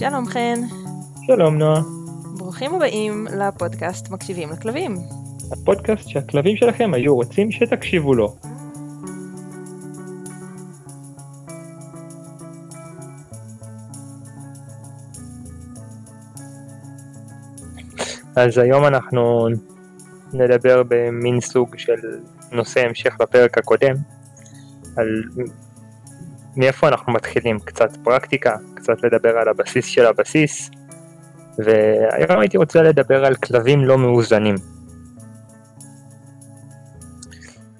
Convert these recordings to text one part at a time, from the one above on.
שלום חן. שלום נועה. ברוכים הבאים לפודקאסט מקשיבים לכלבים. הפודקאסט שהכלבים שלכם היו רוצים שתקשיבו לו. אז היום אנחנו נדבר במין סוג של נושא המשך לפרק הקודם, על מאיפה אנחנו מתחילים, קצת פרקטיקה, קצת לדבר על הבסיס של הבסיס, והיום הייתי רוצה לדבר על כלבים לא מאוזנים.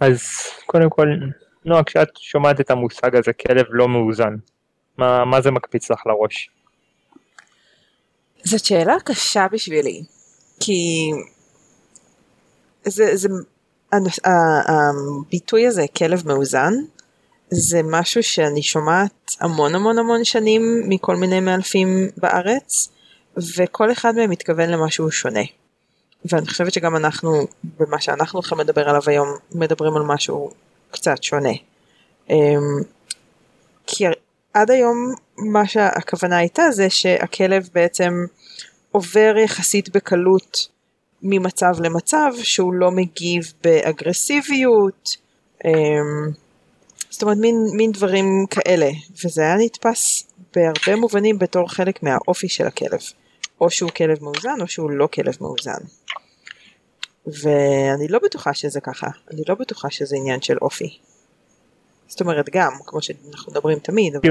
אז קודם כל, נועה, כשאת שומעת את המושג הזה, כלב לא מאוזן, מה, מה זה מקפיץ לך לראש? זאת שאלה קשה בשבילי, כי זה, זה, הביטוי הזה, כלב מאוזן, זה משהו שאני שומעת המון המון המון שנים מכל מיני מאלפים בארץ, וכל אחד מהם מתכוון למשהו שונה. ואני חושבת שגם אנחנו, במה שאנחנו הולכים לדבר עליו היום, מדברים על משהו קצת שונה. אמ, כי עד היום מה שהכוונה הייתה זה שהכלב בעצם עובר יחסית בקלות ממצב למצב שהוא לא מגיב באגרסיביות, אמ, זאת אומרת מין, מין דברים כאלה, וזה היה נתפס בהרבה מובנים בתור חלק מהאופי של הכלב, או שהוא כלב מאוזן או שהוא לא כלב מאוזן. ואני לא בטוחה שזה ככה, אני לא בטוחה שזה עניין של אופי. זאת אומרת גם, כמו שאנחנו מדברים תמיד. אבל...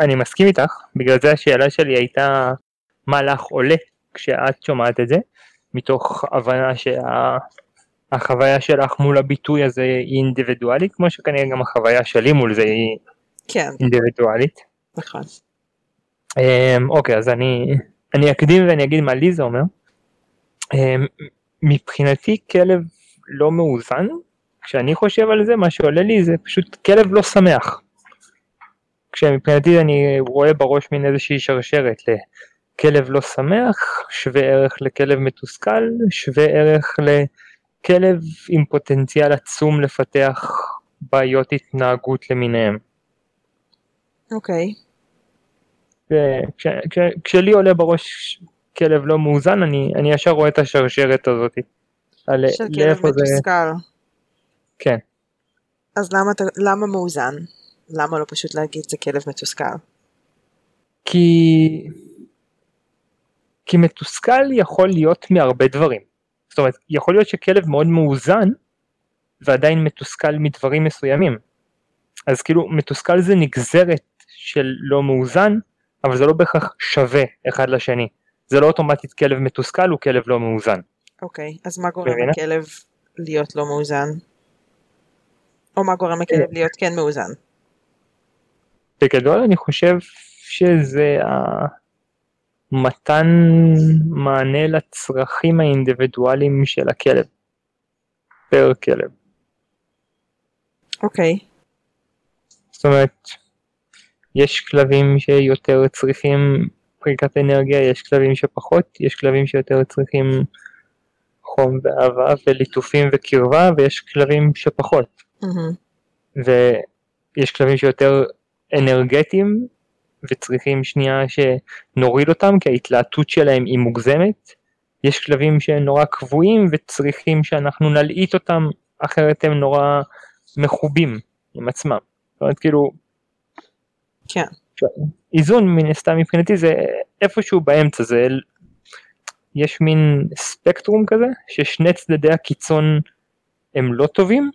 אני מסכים איתך, בגלל זה השאלה שלי הייתה מה לך עולה כשאת שומעת את זה, מתוך הבנה שהחוויה שה... שלך מול הביטוי הזה היא אינדיבידואלית, כמו שכנראה גם החוויה שלי מול זה היא כן. אינדיבידואלית. נכון. אמ, אוקיי, אז אני, אני אקדים ואני אגיד מה לי זה אומר. אמ, מבחינתי כלב לא מאוזן, כשאני חושב על זה, מה שעולה לי זה פשוט כלב לא שמח. כשמבחינתי אני רואה בראש מין איזושהי שרשרת לכלב לא שמח, שווה ערך לכלב מתוסכל, שווה ערך לכלב עם פוטנציאל עצום לפתח בעיות התנהגות למיניהם. אוקיי. Okay. כשלי עולה בראש כלב לא מאוזן, אני, אני ישר רואה את השרשרת הזאת. על של כלב מתוסכל. כן. אז למה, למה מאוזן? למה לא פשוט להגיד זה כלב מתוסכל? כי... כי מתוסכל יכול להיות מהרבה דברים. זאת אומרת, יכול להיות שכלב מאוד מאוזן ועדיין מתוסכל מדברים מסוימים. אז כאילו מתוסכל זה נגזרת של לא מאוזן, אבל זה לא בהכרח שווה אחד לשני. זה לא אוטומטית כלב מתוסכל הוא כלב לא מאוזן. אוקיי, אז מה גורם לכלב להיות לא מאוזן? או מה גורם לכלב להיות כן מאוזן? בגדול אני חושב שזה המתן מענה לצרכים האינדיבידואליים של הכלב. פר כלב. אוקיי. Okay. זאת אומרת, יש כלבים שיותר צריכים פריקת אנרגיה, יש כלבים שפחות, יש כלבים שיותר צריכים חום ואהבה וליטופים וקרבה, ויש כלבים שפחות. Mm-hmm. ויש כלבים שיותר אנרגטיים וצריכים שנייה שנוריד אותם כי ההתלהטות שלהם היא מוגזמת. יש כלבים שהם נורא קבועים וצריכים שאנחנו נלעיט אותם אחרת הם נורא מחובים עם עצמם. זאת אומרת כאילו כן. איזון מן הסתם מבחינתי זה איפשהו באמצע זה יש מין ספקטרום כזה ששני צדדי הקיצון הם לא טובים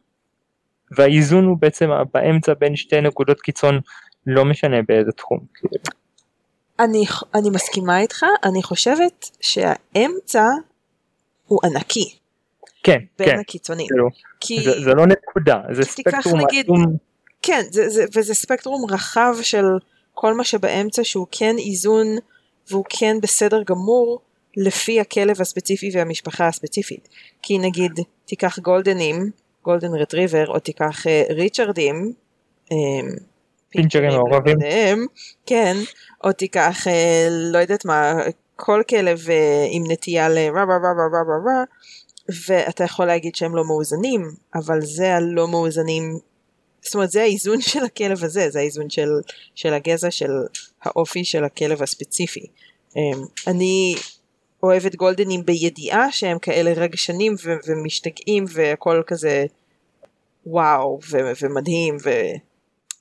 והאיזון הוא בעצם באמצע בין שתי נקודות קיצון לא משנה באיזה תחום. אני, אני מסכימה איתך, אני חושבת שהאמצע הוא ענקי. כן, בין כן. הקיצונים. כאילו, כי... זה, זה לא נקודה, זה ספקטרום נגיד, כן, זה, זה, וזה ספקטרום רחב של כל מה שבאמצע שהוא כן איזון והוא כן בסדר גמור לפי הכלב הספציפי והמשפחה הספציפית. כי נגיד תיקח גולדנים, גולדן רטריבר, או תיקח uh, ריצ'רדים, um, פינצ'רים מעורבים, כן, או תיקח uh, לא יודעת מה, כל כלב uh, עם נטייה ל... רע רע רע רע רע רע ואתה יכול להגיד שהם לא מאוזנים, אבל זה הלא מאוזנים. זאת אומרת זה האיזון של הכלב הזה, זה האיזון של, של הגזע, של האופי של הכלב הספציפי. אמ, אני אוהבת גולדנים בידיעה שהם כאלה רגשנים ו- ומשתגעים והכל כזה וואו ו- ומדהים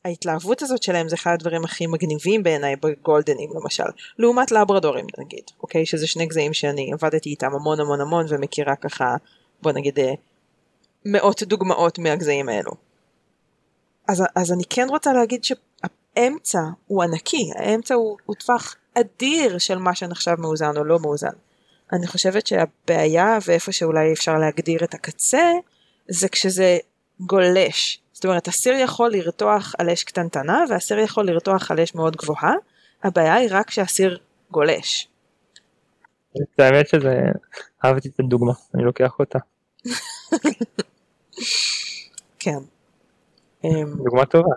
וההתלהבות הזאת שלהם זה אחד הדברים הכי מגניבים בעיניי בגולדנים למשל לעומת לאברדורים נגיד אוקיי שזה שני גזעים שאני עבדתי איתם המון המון המון ומכירה ככה בוא נגיד אה, מאות דוגמאות מהגזעים האלו. אז, אז אני כן רוצה להגיד שהאמצע הוא ענקי האמצע הוא, הוא טווח אדיר של מה שנחשב מאוזן או לא מאוזן. אני חושבת שהבעיה ואיפה שאולי אפשר להגדיר את הקצה זה כשזה גולש. זאת אומרת אסיר יכול לרתוח על אש קטנטנה ואסיר יכול לרתוח על אש מאוד גבוהה, הבעיה היא רק כשאסיר גולש. האמת שזה, אהבתי את הדוגמה, אני לוקח אותה. כן. דוגמה טובה.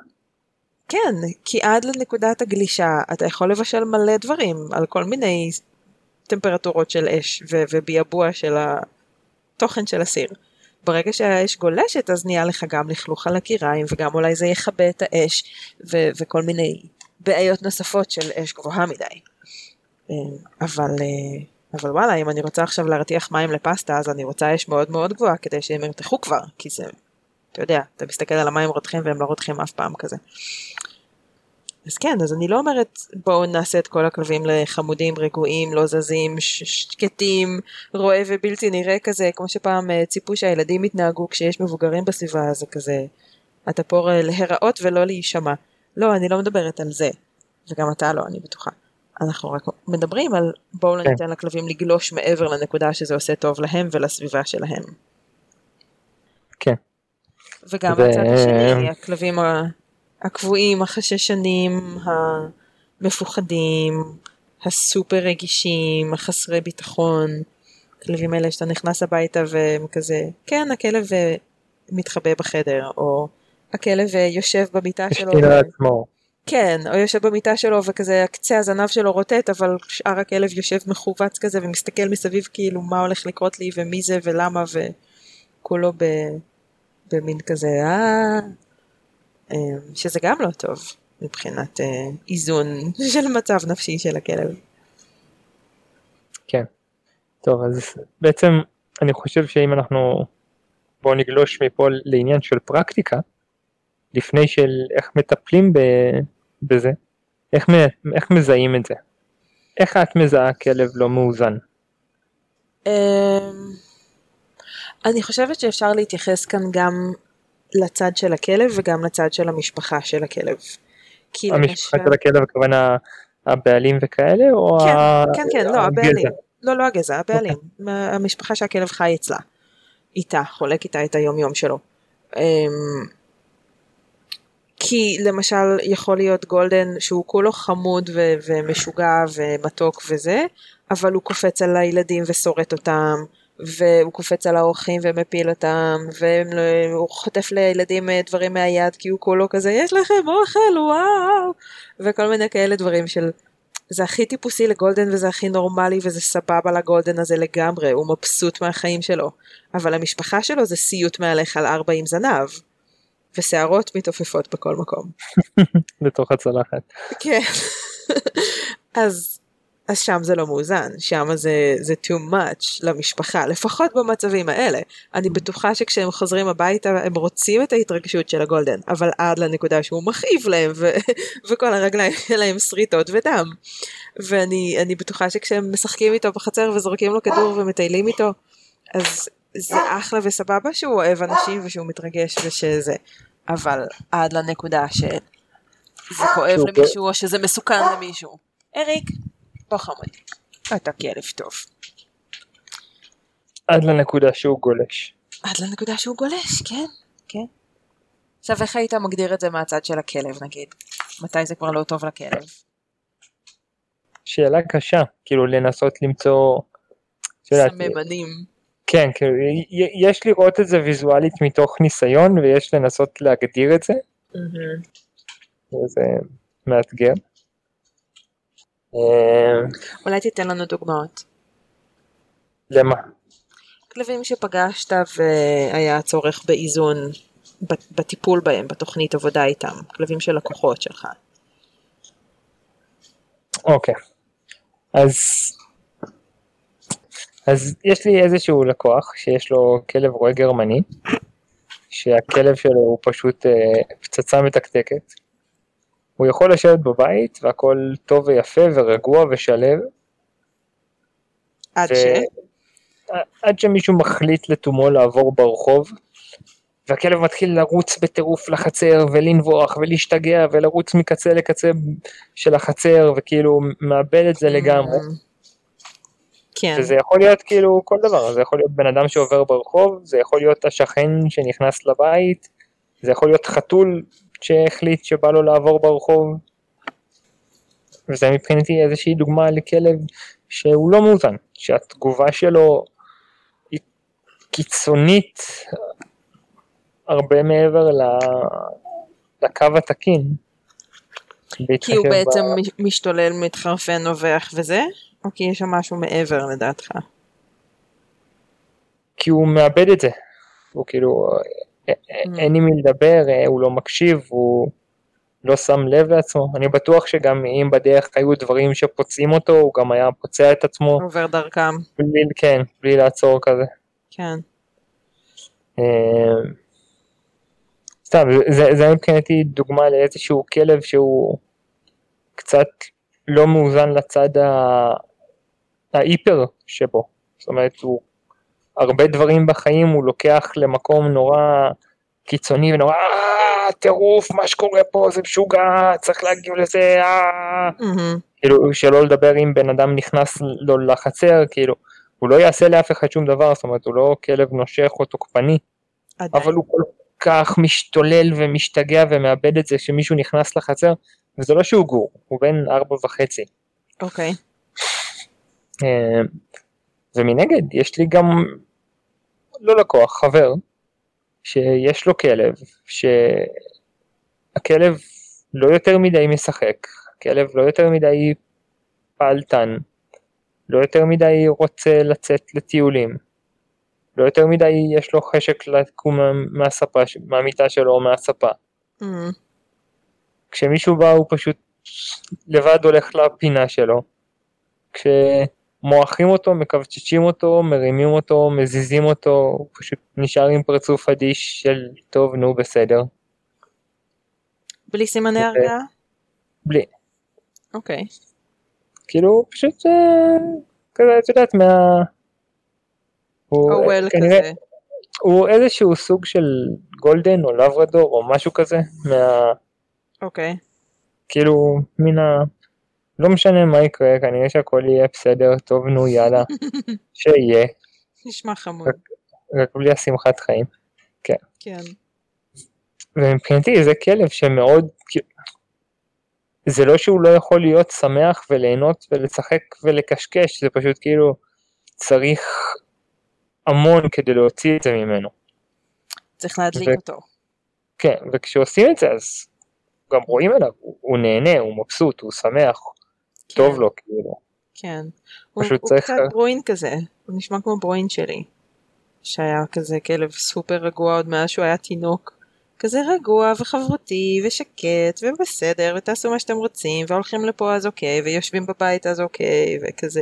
כן, כי עד לנקודת הגלישה אתה יכול לבשל מלא דברים על כל מיני טמפרטורות של אש ו- וביעבוע של התוכן של הסיר. ברגע שהאש גולשת אז נהיה לך גם לכלוך על הקיריים וגם אולי זה יכבה את האש ו- וכל מיני בעיות נוספות של אש גבוהה מדי. אה, אבל, אה, אבל וואלה אם אני רוצה עכשיו להרתיח מים לפסטה אז אני רוצה אש מאוד מאוד גבוהה כדי שהם ירתחו כבר כי זה, אתה יודע, אתה מסתכל על המים רותחים והם לא רותחים אף פעם כזה. אז כן, אז אני לא אומרת בואו נעשה את כל הכלבים לחמודים, רגועים, לא זזים, שקטים, רואה ובלתי נראה כזה, כמו שפעם אה, ציפו שהילדים יתנהגו כשיש מבוגרים בסביבה, זה כזה, אתה פה להיראות ולא להישמע. לא, אני לא מדברת על זה, וגם אתה לא, אני בטוחה. אנחנו רק מדברים על בואו כן. ניתן לכלבים לגלוש מעבר לנקודה שזה עושה טוב להם ולסביבה שלהם. כן. וגם ו... הצד השני, הכלבים הקבועים, החששנים, המפוחדים, הסופר רגישים, החסרי ביטחון, הכלבים האלה שאתה נכנס הביתה והם כזה, כן הכלב אה, מתחבא בחדר, או הכלב אה, יושב במיטה שלו. לעצמו. כן, או יושב במיטה שלו וכזה קצה הזנב שלו רוטט, אבל שאר הכלב יושב מכווץ כזה ומסתכל מסביב כאילו מה הולך לקרות לי ומי זה ולמה וכולו ב... במין כזה אה שזה גם לא טוב מבחינת אה, איזון של מצב נפשי של הכלב. כן. טוב אז בעצם אני חושב שאם אנחנו בואו נגלוש מפה לעניין של פרקטיקה לפני של איך מטפלים בזה איך, איך מזהים את זה איך את מזהה כלב לא מאוזן. אמ, אני חושבת שאפשר להתייחס כאן גם לצד של הכלב וגם לצד של המשפחה של הכלב. המשפחה של הכלב הכוונה הבעלים וכאלה או כן, ה... כן כן לא הבעלים לא לא הגזע הבעלים okay. אוקיי. המשפחה שהכלב חי אצלה איתה חולק איתה את היום יום שלו. אמ, כי למשל יכול להיות גולדן שהוא כולו חמוד ו- ומשוגע ומתוק וזה אבל הוא קופץ על הילדים ושורט אותם והוא קופץ על האורחים ומפיל אותם, והוא חוטף לילדים אה, דברים מהיד כי הוא כולו כזה, יש לכם אוכל, וואו, וכל מיני כאלה דברים של, זה הכי טיפוסי לגולדן וזה הכי נורמלי וזה סבבה לגולדן הזה לגמרי, הוא מבסוט מהחיים שלו, אבל המשפחה שלו זה סיוט מהלך על ארבע עם זנב. ושערות מתעופפות בכל מקום. בתוך הצלחת. כן. אז אז שם זה לא מאוזן, שם זה, זה too much למשפחה, לפחות במצבים האלה. אני בטוחה שכשהם חוזרים הביתה הם רוצים את ההתרגשות של הגולדן, אבל עד לנקודה שהוא מכאיב להם ו- וכל הרגליים שלהם שריטות ודם. ואני בטוחה שכשהם משחקים איתו בחצר וזורקים לו כדור ומטיילים איתו, אז זה אחלה וסבבה שהוא אוהב אנשים ושהוא מתרגש ושזה, אבל עד לנקודה שזה כואב למישהו או שזה מסוכן למישהו. אריק. בוא חמודי, אתה כלב טוב. עד לנקודה שהוא גולש. עד לנקודה שהוא גולש, כן, כן. עכשיו איך היית מגדיר את זה מהצד של הכלב נגיד? מתי זה כבר לא טוב לכלב? שאלה קשה, כאילו לנסות למצוא... סממנים. כן, כאילו, יש לראות את זה ויזואלית מתוך ניסיון ויש לנסות להגדיר את זה. זה מאתגר. אה, אולי תיתן לנו דוגמאות. למה? כלבים שפגשת והיה צורך באיזון בטיפול בהם, בתוכנית עבודה איתם, כלבים של לקוחות שלך. אוקיי, אז, אז יש לי איזשהו לקוח שיש לו כלב רועה גרמני, שהכלב שלו הוא פשוט אה, פצצה מתקתקת. הוא יכול לשבת בבית והכל טוב ויפה ורגוע ושלב. עד ו... ש... עד שמישהו מחליט לתומו לעבור ברחוב, והכלב מתחיל לרוץ בטירוף לחצר ולנבוח ולהשתגע ולרוץ מקצה לקצה של החצר וכאילו מאבד את זה לגמרי. כן. וזה יכול להיות כאילו כל דבר, זה יכול להיות בן אדם שעובר ברחוב, זה יכול להיות השכן שנכנס לבית, זה יכול להיות חתול שהחליט שבא לו לעבור ברחוב. וזה מבחינתי איזושהי דוגמה לכלב שהוא לא מאוזן, שהתגובה שלו היא קיצונית הרבה מעבר לקו התקין. כי הוא בעצם ב... משתולל, מתחרפן, נובח וזה? או כי יש שם משהו מעבר לדעתך? כי הוא מאבד את זה. הוא כאילו. אין עם מי לדבר, אה, הוא לא מקשיב, הוא לא שם לב לעצמו. אני בטוח שגם אם בדרך היו דברים שפוצעים אותו, הוא גם היה פוצע את עצמו. עובר דרכם. בלי, כן, בלי לעצור כזה. כן. סתם, זה, זה מבחינתי דוגמה לאיזשהו כלב שהוא קצת לא מאוזן לצד ההיפר שבו. זאת אומרת, הוא הרבה דברים בחיים הוא לוקח למקום נורא קיצוני ונורא אה, טירוף, מה שקורה פה זה משוגע, צריך להגיב לזה, אה. כאילו, שלא לדבר אם בן אדם נכנס לו לחצר, כאילו, הוא לא יעשה לאף אחד שום דבר, זאת אומרת, הוא לא כלב נושך או תוקפני, אבל הוא כל כך משתולל ומשתגע ומאבד את זה שמישהו נכנס לחצר, וזה לא שהוא גור, הוא בן ארבע וחצי. אוקיי. אה, ומנגד, יש לי גם, לא לקוח, חבר, שיש לו כלב, שהכלב לא יותר מדי משחק, הכלב לא יותר מדי פעלתן, לא יותר מדי רוצה לצאת לטיולים, לא יותר מדי יש לו חשק לקום מהספה, מהמיטה שלו או מהספה. Mm. כשמישהו בא הוא פשוט לבד הולך לפינה שלו. כשמועכים אותו, מקבצ'צ'ים אותו, מרימים אותו, מזיזים אותו, הוא פשוט נשאר עם פרצוף אדיש של טוב נו בסדר. בלי סימני הרגעה? בלי. אוקיי. כאילו פשוט אה, כזה את יודעת מה... הוא אה, כנראה, הוא איזשהו סוג של גולדן או לברדור או משהו כזה מה... אוקיי. Okay. כאילו מן ה... לא משנה מה יקרה, כנראה שהכל יהיה בסדר, טוב נו יאללה, שיהיה. נשמע חמוד. רק, רק בלי השמחת חיים. כן. כן. ומבחינתי זה כלב שמאוד, זה לא שהוא לא יכול להיות שמח וליהנות ולשחק ולקשקש, זה פשוט כאילו צריך המון כדי להוציא את זה ממנו. צריך להדליק ו... אותו. כן, וכשעושים את זה אז גם רואים עליו, הוא, הוא נהנה, הוא מבסוט, הוא שמח, כן. טוב לו כאילו. כן, הוא, הוא צריך... קצת ברוין כזה, הוא נשמע כמו ברוין שלי, שהיה כזה כלב סופר רגוע עוד מאז שהוא היה תינוק. כזה רגוע וחברותי ושקט ובסדר ותעשו מה שאתם רוצים והולכים לפה אז אוקיי ויושבים בבית אז אוקיי וכזה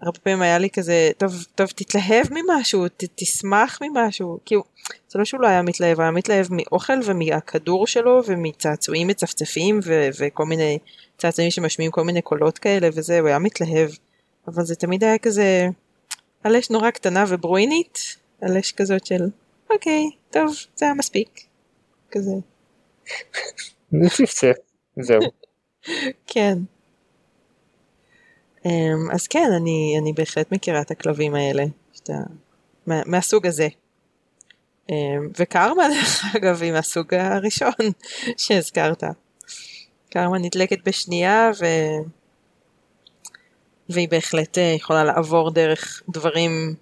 הרבה פעמים היה לי כזה, טוב, טוב תתלהב ממשהו, ת, תשמח ממשהו, כאילו, זה לא שהוא לא היה מתלהב, היה מתלהב מאוכל ומהכדור שלו ומצעצועים מצפצפים ו- וכל מיני צעצועים שמשמיעים כל מיני קולות כאלה וזה, הוא היה מתלהב, אבל זה תמיד היה כזה, על נורא קטנה וברואינית, על כזאת של, אוקיי, טוב, זה היה מספיק, כזה. זהו. כן. אמ, אז כן, אני, אני בהחלט מכירה את הכלבים האלה, שאתה, מה, מהסוג הזה. אמ, וקרמה דרך אגב היא מהסוג הראשון שהזכרת. קרמה נדלקת בשנייה ו... והיא בהחלט אה, יכולה לעבור דרך דברים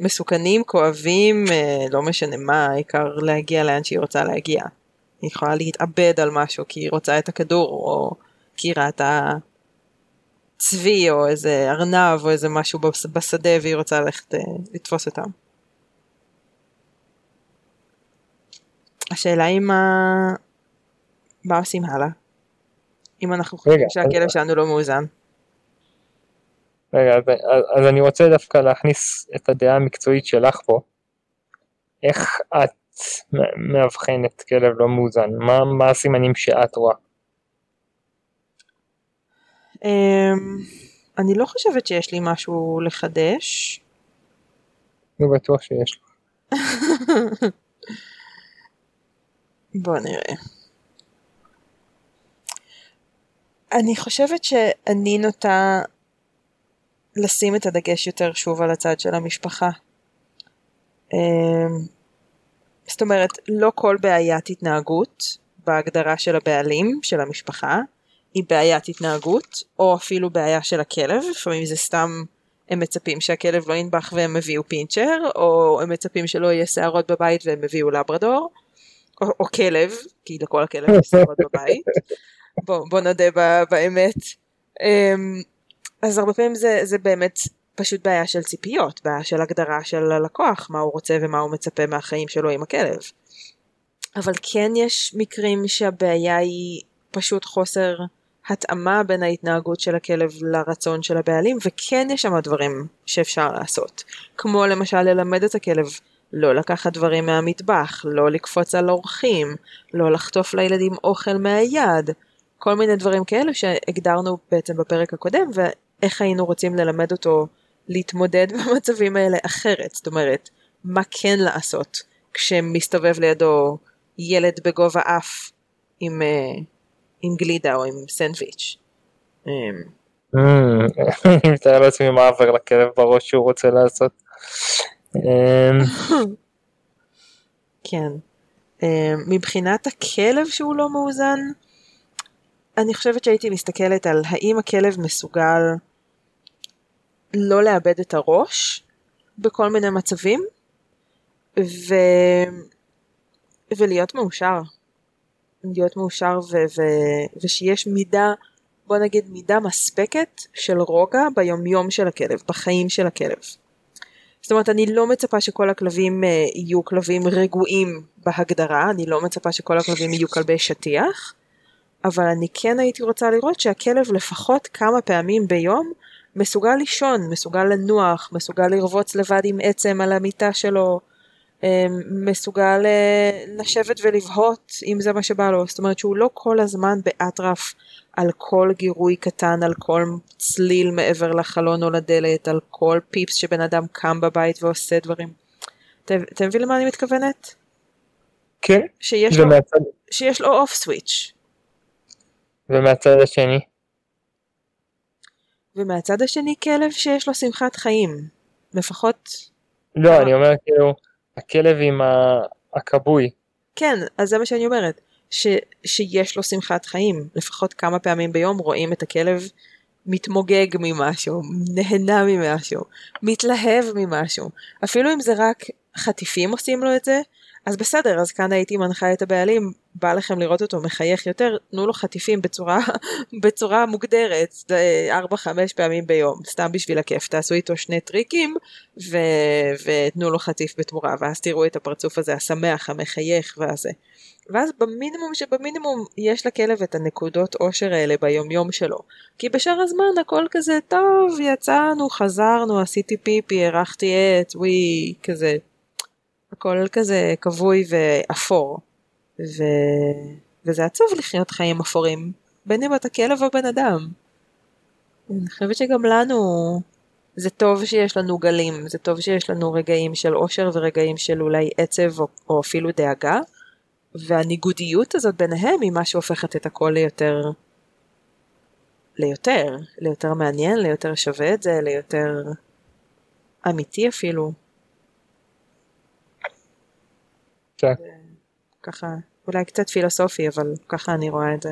מסוכנים, כואבים, אה, לא משנה מה, העיקר להגיע לאן שהיא רוצה להגיע. היא יכולה להתאבד על משהו כי היא רוצה את הכדור, או כי היא ראתה צבי או איזה ארנב או איזה משהו בשדה והיא רוצה ללכת אה, לתפוס אותם. השאלה היא מה... מה עושים הלאה? אם אנחנו חושבים שהכלב שלנו לא מאוזן. רגע, אז, אז, אני רוצה דווקא להכניס את הדעה המקצועית שלך פה. איך את מאבחנת כלב לא מאוזן? מה, מה הסימנים שאת רואה? אמ, אני לא חושבת שיש לי משהו לחדש. אני בטוח שיש לך. בוא נראה. אני חושבת שאני נוטה לשים את הדגש יותר שוב על הצד של המשפחה. אמ, זאת אומרת, לא כל בעיית התנהגות בהגדרה של הבעלים, של המשפחה, היא בעיית התנהגות, או אפילו בעיה של הכלב, לפעמים זה סתם הם מצפים שהכלב לא ינבח והם הביאו פינצ'ר, או הם מצפים שלא יהיה שערות בבית והם הביאו לברדור, או, או כלב, כי לכל הכלב יש שערות בבית. בוא, בוא נודה ב, באמת. אמ, אז הרבה פעמים זה, זה באמת פשוט בעיה של ציפיות, בעיה של הגדרה של הלקוח, מה הוא רוצה ומה הוא מצפה מהחיים שלו עם הכלב. אבל כן יש מקרים שהבעיה היא פשוט חוסר התאמה בין ההתנהגות של הכלב לרצון של הבעלים, וכן יש שם דברים שאפשר לעשות. כמו למשל ללמד את הכלב לא לקחת דברים מהמטבח, לא לקפוץ על אורחים, לא לחטוף לילדים אוכל מהיד, כל מיני דברים כאלה שהגדרנו בעצם בפרק הקודם, ואיך היינו רוצים ללמד אותו להתמודד במצבים האלה אחרת. זאת אומרת, מה כן לעשות כשמסתובב לידו ילד בגובה אף עם, אה, עם גלידה או עם סנדוויץ'. אמ, אמ, אני מתאר לעצמי מה עובר לכלב בראש שהוא רוצה לעשות. אמ, כן. אמ, מבחינת הכלב שהוא לא מאוזן, אני חושבת שהייתי מסתכלת על האם הכלב מסוגל לא לאבד את הראש בכל מיני מצבים, ו... ולהיות מאושר. להיות מאושר ו... ו... ושיש מידה, בוא נגיד מידה מספקת של רוגע ביומיום של הכלב, בחיים של הכלב. זאת אומרת, אני לא מצפה שכל הכלבים אה, יהיו כלבים רגועים בהגדרה, אני לא מצפה שכל הכלבים יהיו כלבי שטיח, אבל אני כן הייתי רוצה לראות שהכלב לפחות כמה פעמים ביום מסוגל לישון, מסוגל לנוח, מסוגל לרבוץ לבד עם עצם על המיטה שלו, מסוגל אה, לשבת ולבהות אם זה מה שבא לו, זאת אומרת שהוא לא כל הזמן באטרף על כל גירוי קטן, על כל צליל מעבר לחלון או לדלת, על כל פיפס שבן אדם קם בבית ועושה דברים. אתה אתה מבין למה אני מתכוונת? כן, שיש לו, ומהצד, שיש לו אוף סוויץ'. ומהצד השני. ומהצד השני כלב שיש לו שמחת חיים. לפחות, לא, אני אומר כאילו, הכלב עם הכבוי. כן, אז זה מה שאני אומרת. ש, שיש לו שמחת חיים. לפחות כמה פעמים ביום רואים את הכלב מתמוגג ממשהו, נהנה ממשהו, מתלהב ממשהו. אפילו אם זה רק חטיפים עושים לו את זה, אז בסדר, אז כאן הייתי מנחה את הבעלים, בא לכם לראות אותו מחייך יותר, תנו לו חטיפים בצורה, בצורה מוגדרת, 4-5 פעמים ביום, סתם בשביל הכיף, תעשו איתו שני טריקים ו... ותנו לו חטיף בתמורה, ואז תראו את הפרצוף הזה השמח, המחייך והזה. ואז במינימום שבמינימום יש לכלב את הנקודות אושר האלה ביומיום שלו. כי בשאר הזמן הכל כזה טוב, יצאנו, חזרנו, עשיתי פיפי, הרחתי עט, ווי, כזה. הכל כזה כבוי ואפור. ו... וזה עצוב לחיות חיים אפורים, בין אם אתה כלב או בן אדם. אני חושבת שגם לנו זה טוב שיש לנו גלים, זה טוב שיש לנו רגעים של אושר ורגעים של אולי עצב או, או אפילו דאגה, והניגודיות הזאת ביניהם היא מה שהופכת את הכל ליותר, ליותר, ליותר מעניין, ליותר שווה את זה, ליותר אמיתי אפילו. כן. ככה, אולי קצת פילוסופי, אבל ככה אני רואה את זה.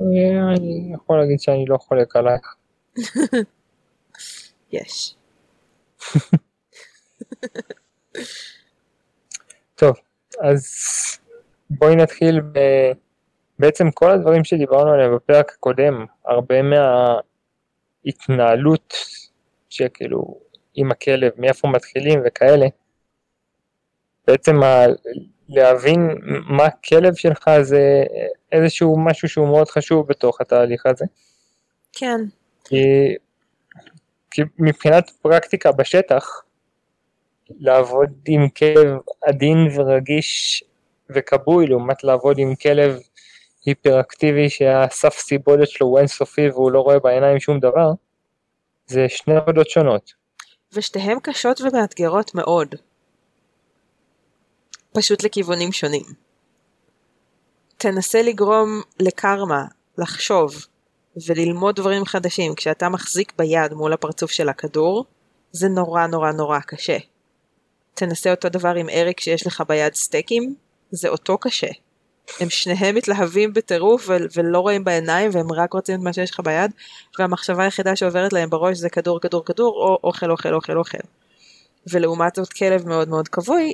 אה, אני יכול להגיד שאני לא חולק עלייך. יש. טוב, אז בואי נתחיל ב... בעצם כל הדברים שדיברנו עליהם בפרק הקודם, הרבה מההתנהלות שכאילו עם הכלב, מאיפה מתחילים וכאלה, בעצם ה... להבין מה הכלב שלך זה איזשהו משהו שהוא מאוד חשוב בתוך התהליך הזה. כן. כי, כי מבחינת פרקטיקה בשטח, לעבוד עם כלב עדין ורגיש וכבוי לעומת לעבוד עם כלב היפראקטיבי שהסף סיבולת שלו הוא אינסופי והוא לא רואה בעיניים שום דבר, זה שני עבודות שונות. ושתיהן קשות ומאתגרות מאוד. פשוט לכיוונים שונים. תנסה לגרום לקרמה לחשוב וללמוד דברים חדשים כשאתה מחזיק ביד מול הפרצוף של הכדור, זה נורא נורא נורא קשה. תנסה אותו דבר עם אריק שיש לך ביד סטייקים, זה אותו קשה. הם שניהם מתלהבים בטירוף ו- ולא רואים בעיניים והם רק רוצים את מה שיש לך ביד והמחשבה היחידה שעוברת להם בראש זה כדור כדור כדור או אוכל אוכל אוכל אוכל. ולעומת זאת כלב מאוד מאוד כבוי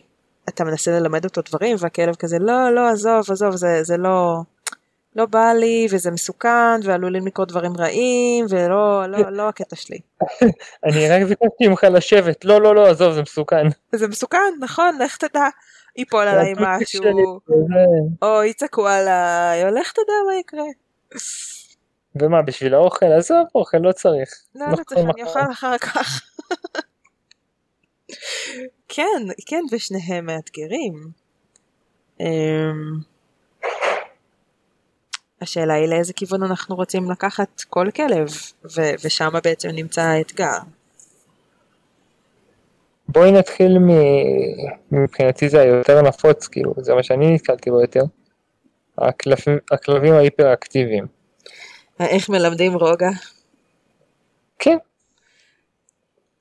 אתה מנסה ללמד אותו דברים והכלב כזה לא לא עזוב עזוב זה זה לא לא בא לי וזה מסוכן ועלולים לקרות דברים רעים ולא לא לא הקטע שלי. אני רק ביקשתי ממך לשבת לא לא לא עזוב זה מסוכן. זה מסוכן נכון לך תדע ייפול עליי משהו או יצעקו עליי או לך תדע מה יקרה. ומה בשביל האוכל עזוב אוכל לא צריך. לא לא צריך אני אוכל אחר כך. כן, כן, ושניהם מאתגרים. Um, השאלה היא לאיזה כיוון אנחנו רוצים לקחת כל כלב, ושם בעצם נמצא האתגר. בואי נתחיל מ... מבחינתי זה היותר נפוץ, כאילו, זה מה שאני נתקלתי בו יותר. הכלבים, הכלבים ההיפראקטיביים. איך מלמדים רוגע? כן.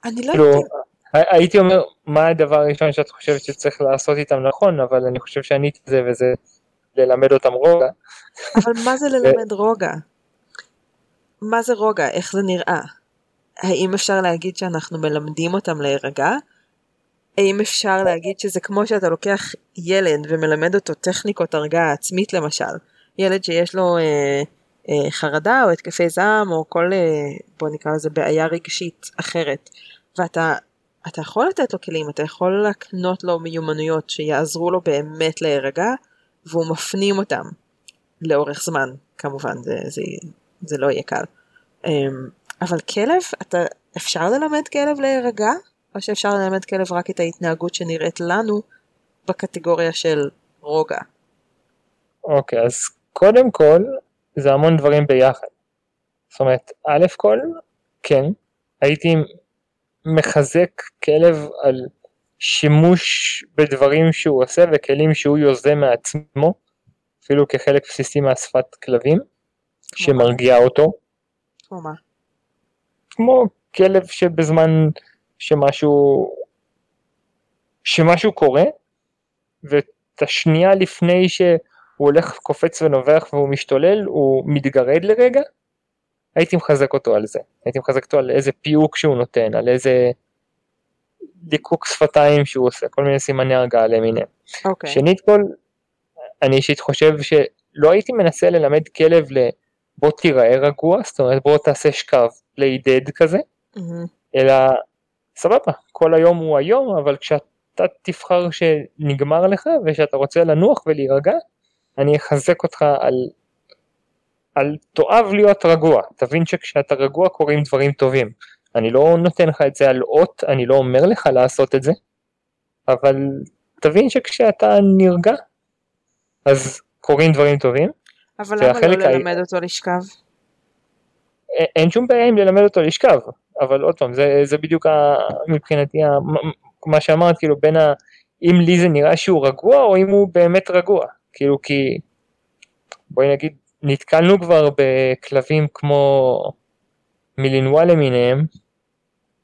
אני לא כאילו, יודעת. הייתי אומר, מה הדבר הראשון שאת חושבת שצריך לעשות איתם נכון, אבל אני חושב שעניתי את זה וזה ללמד אותם רוגע. אבל מה זה ללמד רוגע? מה זה רוגע? איך זה נראה? האם אפשר להגיד שאנחנו מלמדים אותם להירגע? האם אפשר להגיד שזה כמו שאתה לוקח ילד ומלמד אותו טכניקות הרגעה עצמית למשל, ילד שיש לו אה, אה, חרדה או התקפי זעם או כל, אה, בוא נקרא לזה בעיה רגשית אחרת, ואתה אתה יכול לתת לו כלים, אתה יכול להקנות לו מיומנויות שיעזרו לו באמת להירגע, והוא מפנים אותם לאורך זמן, כמובן, זה, זה, זה לא יהיה קל. אמ, אבל כלב, אתה, אפשר ללמד כלב להירגע, או שאפשר ללמד כלב רק את ההתנהגות שנראית לנו בקטגוריה של רוגע? אוקיי, okay, אז קודם כל, זה המון דברים ביחד. זאת אומרת, א' כל, כן, הייתי מחזק כלב על שימוש בדברים שהוא עושה וכלים שהוא יוזם מעצמו, אפילו כחלק בסיסי מהשפת כלבים, שמרגיע אותו. כמו מה? כמו כלב שבזמן שמשהו, שמשהו קורה, ואת השנייה לפני שהוא הולך, קופץ ונובח והוא משתולל, הוא מתגרד לרגע, הייתי מחזק אותו על זה, הייתי מחזק אותו על איזה פיוק שהוא נותן, על איזה דיקוק שפתיים שהוא עושה, כל מיני סימני הרגעה למיניהם. Okay. אוקיי. שנית כל, אני אישית חושב שלא הייתי מנסה ללמד כלב ל... בוא תיראה רגוע, זאת אומרת בוא תעשה שקו לידד כזה, mm-hmm. אלא סבבה, כל היום הוא היום, אבל כשאתה תבחר שנגמר לך ושאתה רוצה לנוח ולהירגע, אני אחזק אותך על על תאהב להיות רגוע, תבין שכשאתה רגוע קורים דברים טובים. אני לא נותן לך את זה על אות, אני לא אומר לך לעשות את זה, אבל תבין שכשאתה נרגע, אז קורים דברים טובים. אבל למה לא ללמד אותו לשכב? אין שום בעיה אם ללמד אותו לשכב, אבל עוד פעם, זה, זה בדיוק ה, מבחינתי ה, מה שאמרת, כאילו בין ה... אם לי זה נראה שהוא רגוע, או אם הוא באמת רגוע. כאילו כי, בואי נגיד, נתקלנו כבר בכלבים כמו מלינואה למיניהם,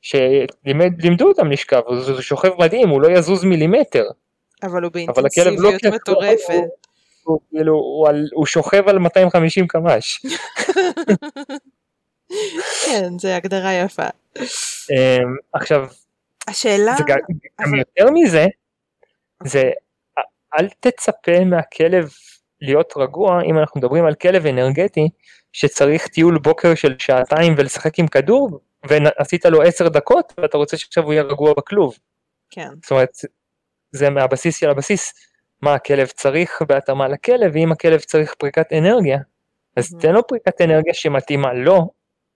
שלימדו אותם לשכב, הוא שוכב מדהים, הוא לא יזוז מילימטר. אבל הוא לא באינטנסיביות מטורפת. הוא, הוא, כאילו, הוא, הוא, הוא שוכב על 250 קמ"ש. כן, זו הגדרה יפה. אמ, עכשיו, השאלה... זה גם. יותר מזה, זה אל תצפה מהכלב להיות רגוע אם אנחנו מדברים על כלב אנרגטי שצריך טיול בוקר של שעתיים ולשחק עם כדור ועשית לו עשר דקות ואתה רוצה שעכשיו הוא יהיה רגוע בכלוב. כן. זאת אומרת, זה מהבסיס של הבסיס, מה הכלב צריך בהתאמה לכלב, ואם הכלב צריך פריקת אנרגיה, אז Mhm. תן לו פריקת אנרגיה שמתאימה לו,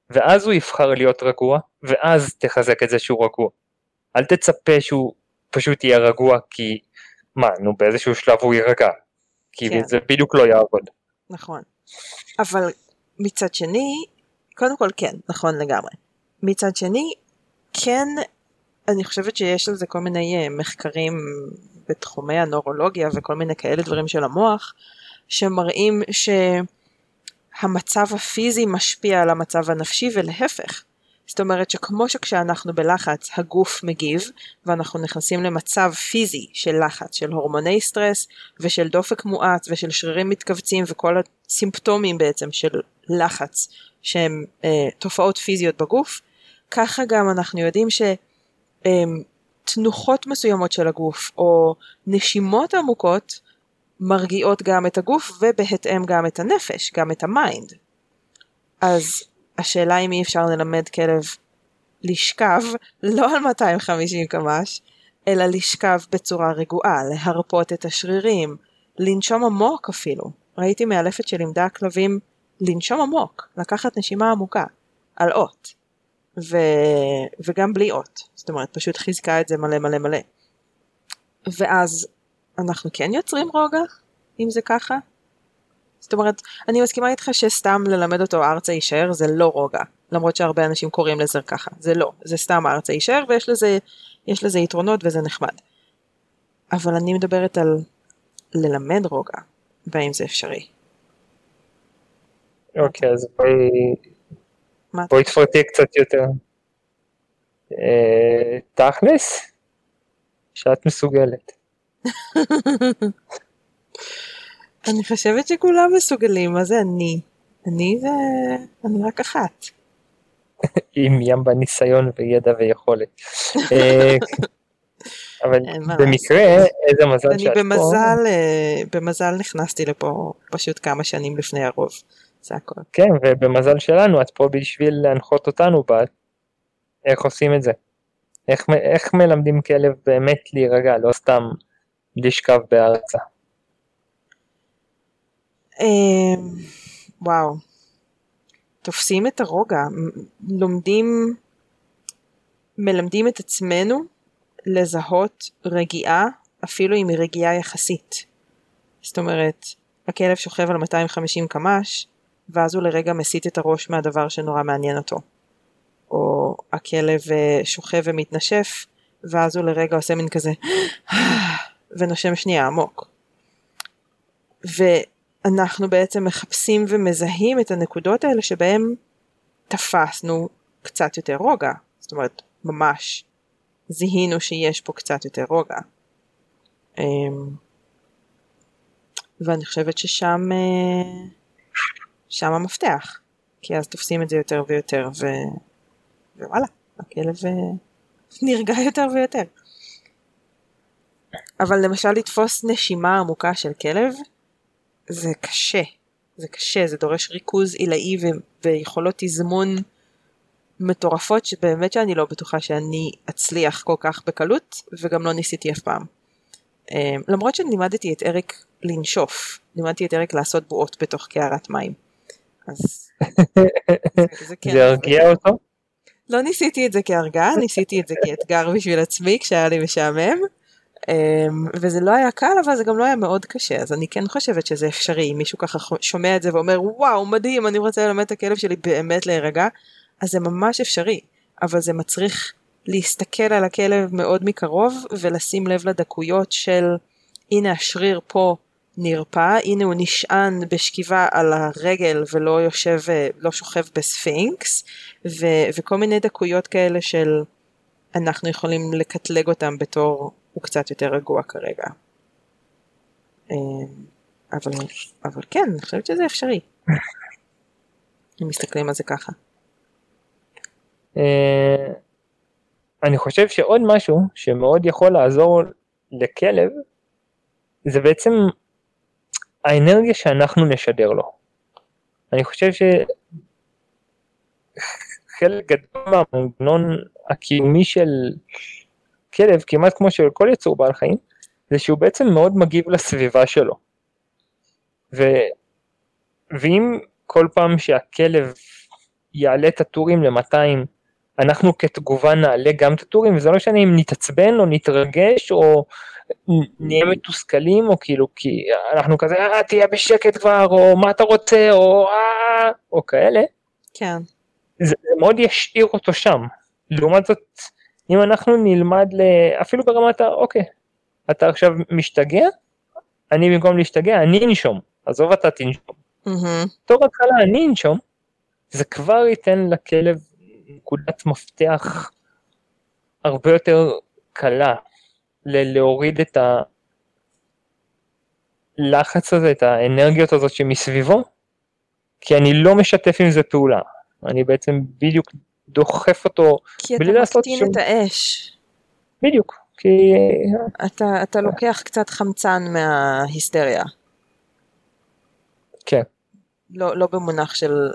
ואז הוא יבחר להיות רגוע, ואז תחזק את זה שהוא רגוע. אל תצפה שהוא פשוט יהיה רגוע כי, מה, נו באיזשהו שלב הוא יירגע. כי כן. זה בדיוק לא יעבוד. נכון. אבל מצד שני, קודם כל כן, נכון לגמרי. מצד שני, כן, אני חושבת שיש על זה כל מיני אה, מחקרים בתחומי הנורולוגיה וכל מיני כאלה דברים של המוח, שמראים שהמצב הפיזי משפיע על המצב הנפשי ולהפך. זאת אומרת שכמו שכשאנחנו בלחץ הגוף מגיב ואנחנו נכנסים למצב פיזי של לחץ, של הורמוני סטרס ושל דופק מואץ ושל שרירים מתכווצים וכל הסימפטומים בעצם של לחץ שהם אה, תופעות פיזיות בגוף, ככה גם אנחנו יודעים שתנוחות מסוימות של הגוף או נשימות עמוקות מרגיעות גם את הגוף ובהתאם גם את הנפש, גם את ה mind. אז השאלה אם אי אפשר ללמד כלב לשכב לא על 250 קמ"ש, אלא לשכב בצורה רגועה, להרפות את השרירים, לנשום עמוק אפילו. ראיתי מאלפת שלימדה כלבים לנשום עמוק, לקחת נשימה עמוקה, על אות, ו... וגם בלי אות, זאת אומרת פשוט חיזקה את זה מלא מלא מלא. ואז אנחנו כן יוצרים רוגע, אם זה ככה? זאת אומרת, אני מסכימה איתך שסתם ללמד אותו ארצה יישאר זה לא רוגע, למרות שהרבה אנשים קוראים לזה ככה, זה לא, זה סתם ארצה יישאר ויש לזה, יש לזה יתרונות וזה נחמד. אבל אני מדברת על ללמד רוגע, והאם זה אפשרי. אוקיי, אז בואי, בואי תפרטי קצת יותר. אה, תכלס, שאת מסוגלת. אני חושבת שכולם מסוגלים, מה זה אני? אני זה... אני רק אחת. עם ים בניסיון וידע ויכולת. אה, אבל במקרה, איזה מזל אני שאת פה. במזל, אה, במזל נכנסתי לפה פשוט כמה שנים לפני הרוב, זה הכל. כן, ובמזל שלנו את פה בשביל להנחות אותנו ב... איך עושים את זה. איך, איך מלמדים כלב באמת להירגע, לא סתם לשכב בארצה. אה, וואו. תופסים את הרוגע, לומדים, מלמדים את עצמנו לזהות רגיעה, אפילו אם היא רגיעה יחסית. זאת אומרת, הכלב שוכב על 250 קמ"ש, ואז הוא לרגע מסיט את הראש מהדבר שנורא מעניין אותו. או הכלב אה, שוכב ומתנשף, ואז הוא לרגע עושה מין כזה, ונושם שנייה עמוק. ואנחנו בעצם מחפשים ומזהים את הנקודות האלה שבהם תפסנו קצת יותר רוגע. זאת אומרת, ממש זיהינו שיש פה קצת יותר רוגע. אמ, ואני חושבת ששם אה, שם המפתח. כי אז תופסים את זה יותר ויותר, ו... ווואלה, הכלב אה, נרגע יותר ויותר. אבל למשל לתפוס נשימה עמוקה של כלב, זה קשה. זה קשה, זה דורש ריכוז עילאי ו- ויכולות תזמון מטורפות שבאמת שאני לא בטוחה שאני אצליח כל כך בקלות וגם לא ניסיתי אף פעם. אה, למרות שלימדתי את אריק לנשוף, לימדתי את אריק לעשות בועות בתוך קערת מים. אז זה, זה כן. זה הרגיע אותו? לא ניסיתי את זה כהרגעה, ניסיתי את זה כאתגר בשביל עצמי כשהיה לי משעמם. אמ, וזה לא היה קל אבל זה גם לא היה מאוד קשה אז אני כן חושבת שזה אפשרי אם מישהו ככה שומע את זה ואומר וואו מדהים אני רוצה ללמד את הכלב שלי באמת להירגע אז זה ממש אפשרי אבל זה מצריך להסתכל על הכלב מאוד מקרוב ולשים לב לדקויות של הנה השריר פה נרפא הנה הוא נשען בשכיבה על הרגל ולא יושב לא שוכב בספינקס ו- וכל מיני דקויות כאלה של אנחנו יכולים לקטלג אותם בתור הוא קצת יותר רגוע כרגע. אמ, אבל, אבל כן, אני חושבת שזה אפשרי. אם מסתכלים על זה ככה. אה, אני חושב שעוד משהו שמאוד יכול לעזור לכלב זה בעצם האנרגיה שאנחנו נשדר לו. אני חושב שחלק גדול מהמנגנון הקיומי של כלב, כמעט כמו של כל יצור בעל חיים, זה שהוא בעצם מאוד מגיב לסביבה שלו. ו... ואם כל פעם שהכלב יעלה את הטורים ל-200, אנחנו כתגובה נעלה גם את הטורים, וזה לא משנה אם נתעצבן או נתרגש או נהיה מתוסכלים, או כאילו, כי אנחנו כזה, אה, תהיה בשקט כבר, או מה אתה רוצה, או אה, או כאלה. כן. זה, מאוד ישאיר אותו שם. לעומת זאת, אם אנחנו נלמד ל... אפילו ברמת ה... אוקיי, אתה עכשיו משתגע, אני במקום להשתגע, אני אנשום. עזוב אתה תנשום. בתור התחלה אני אנשום, זה כבר ייתן לכלב נקודת מפתח הרבה יותר קלה להוריד את הלחץ הזה, את האנרגיות הזאת שמסביבו, כי אני לא משתף עם זה פעולה. אני בעצם בדיוק דוחף אותו כי אתה בלי לעשות מקטין שום... את האש. בדיוק, כי אתה, אתה לוקח קצת חמצן מההיסטריה. כן, לא, לא במונח של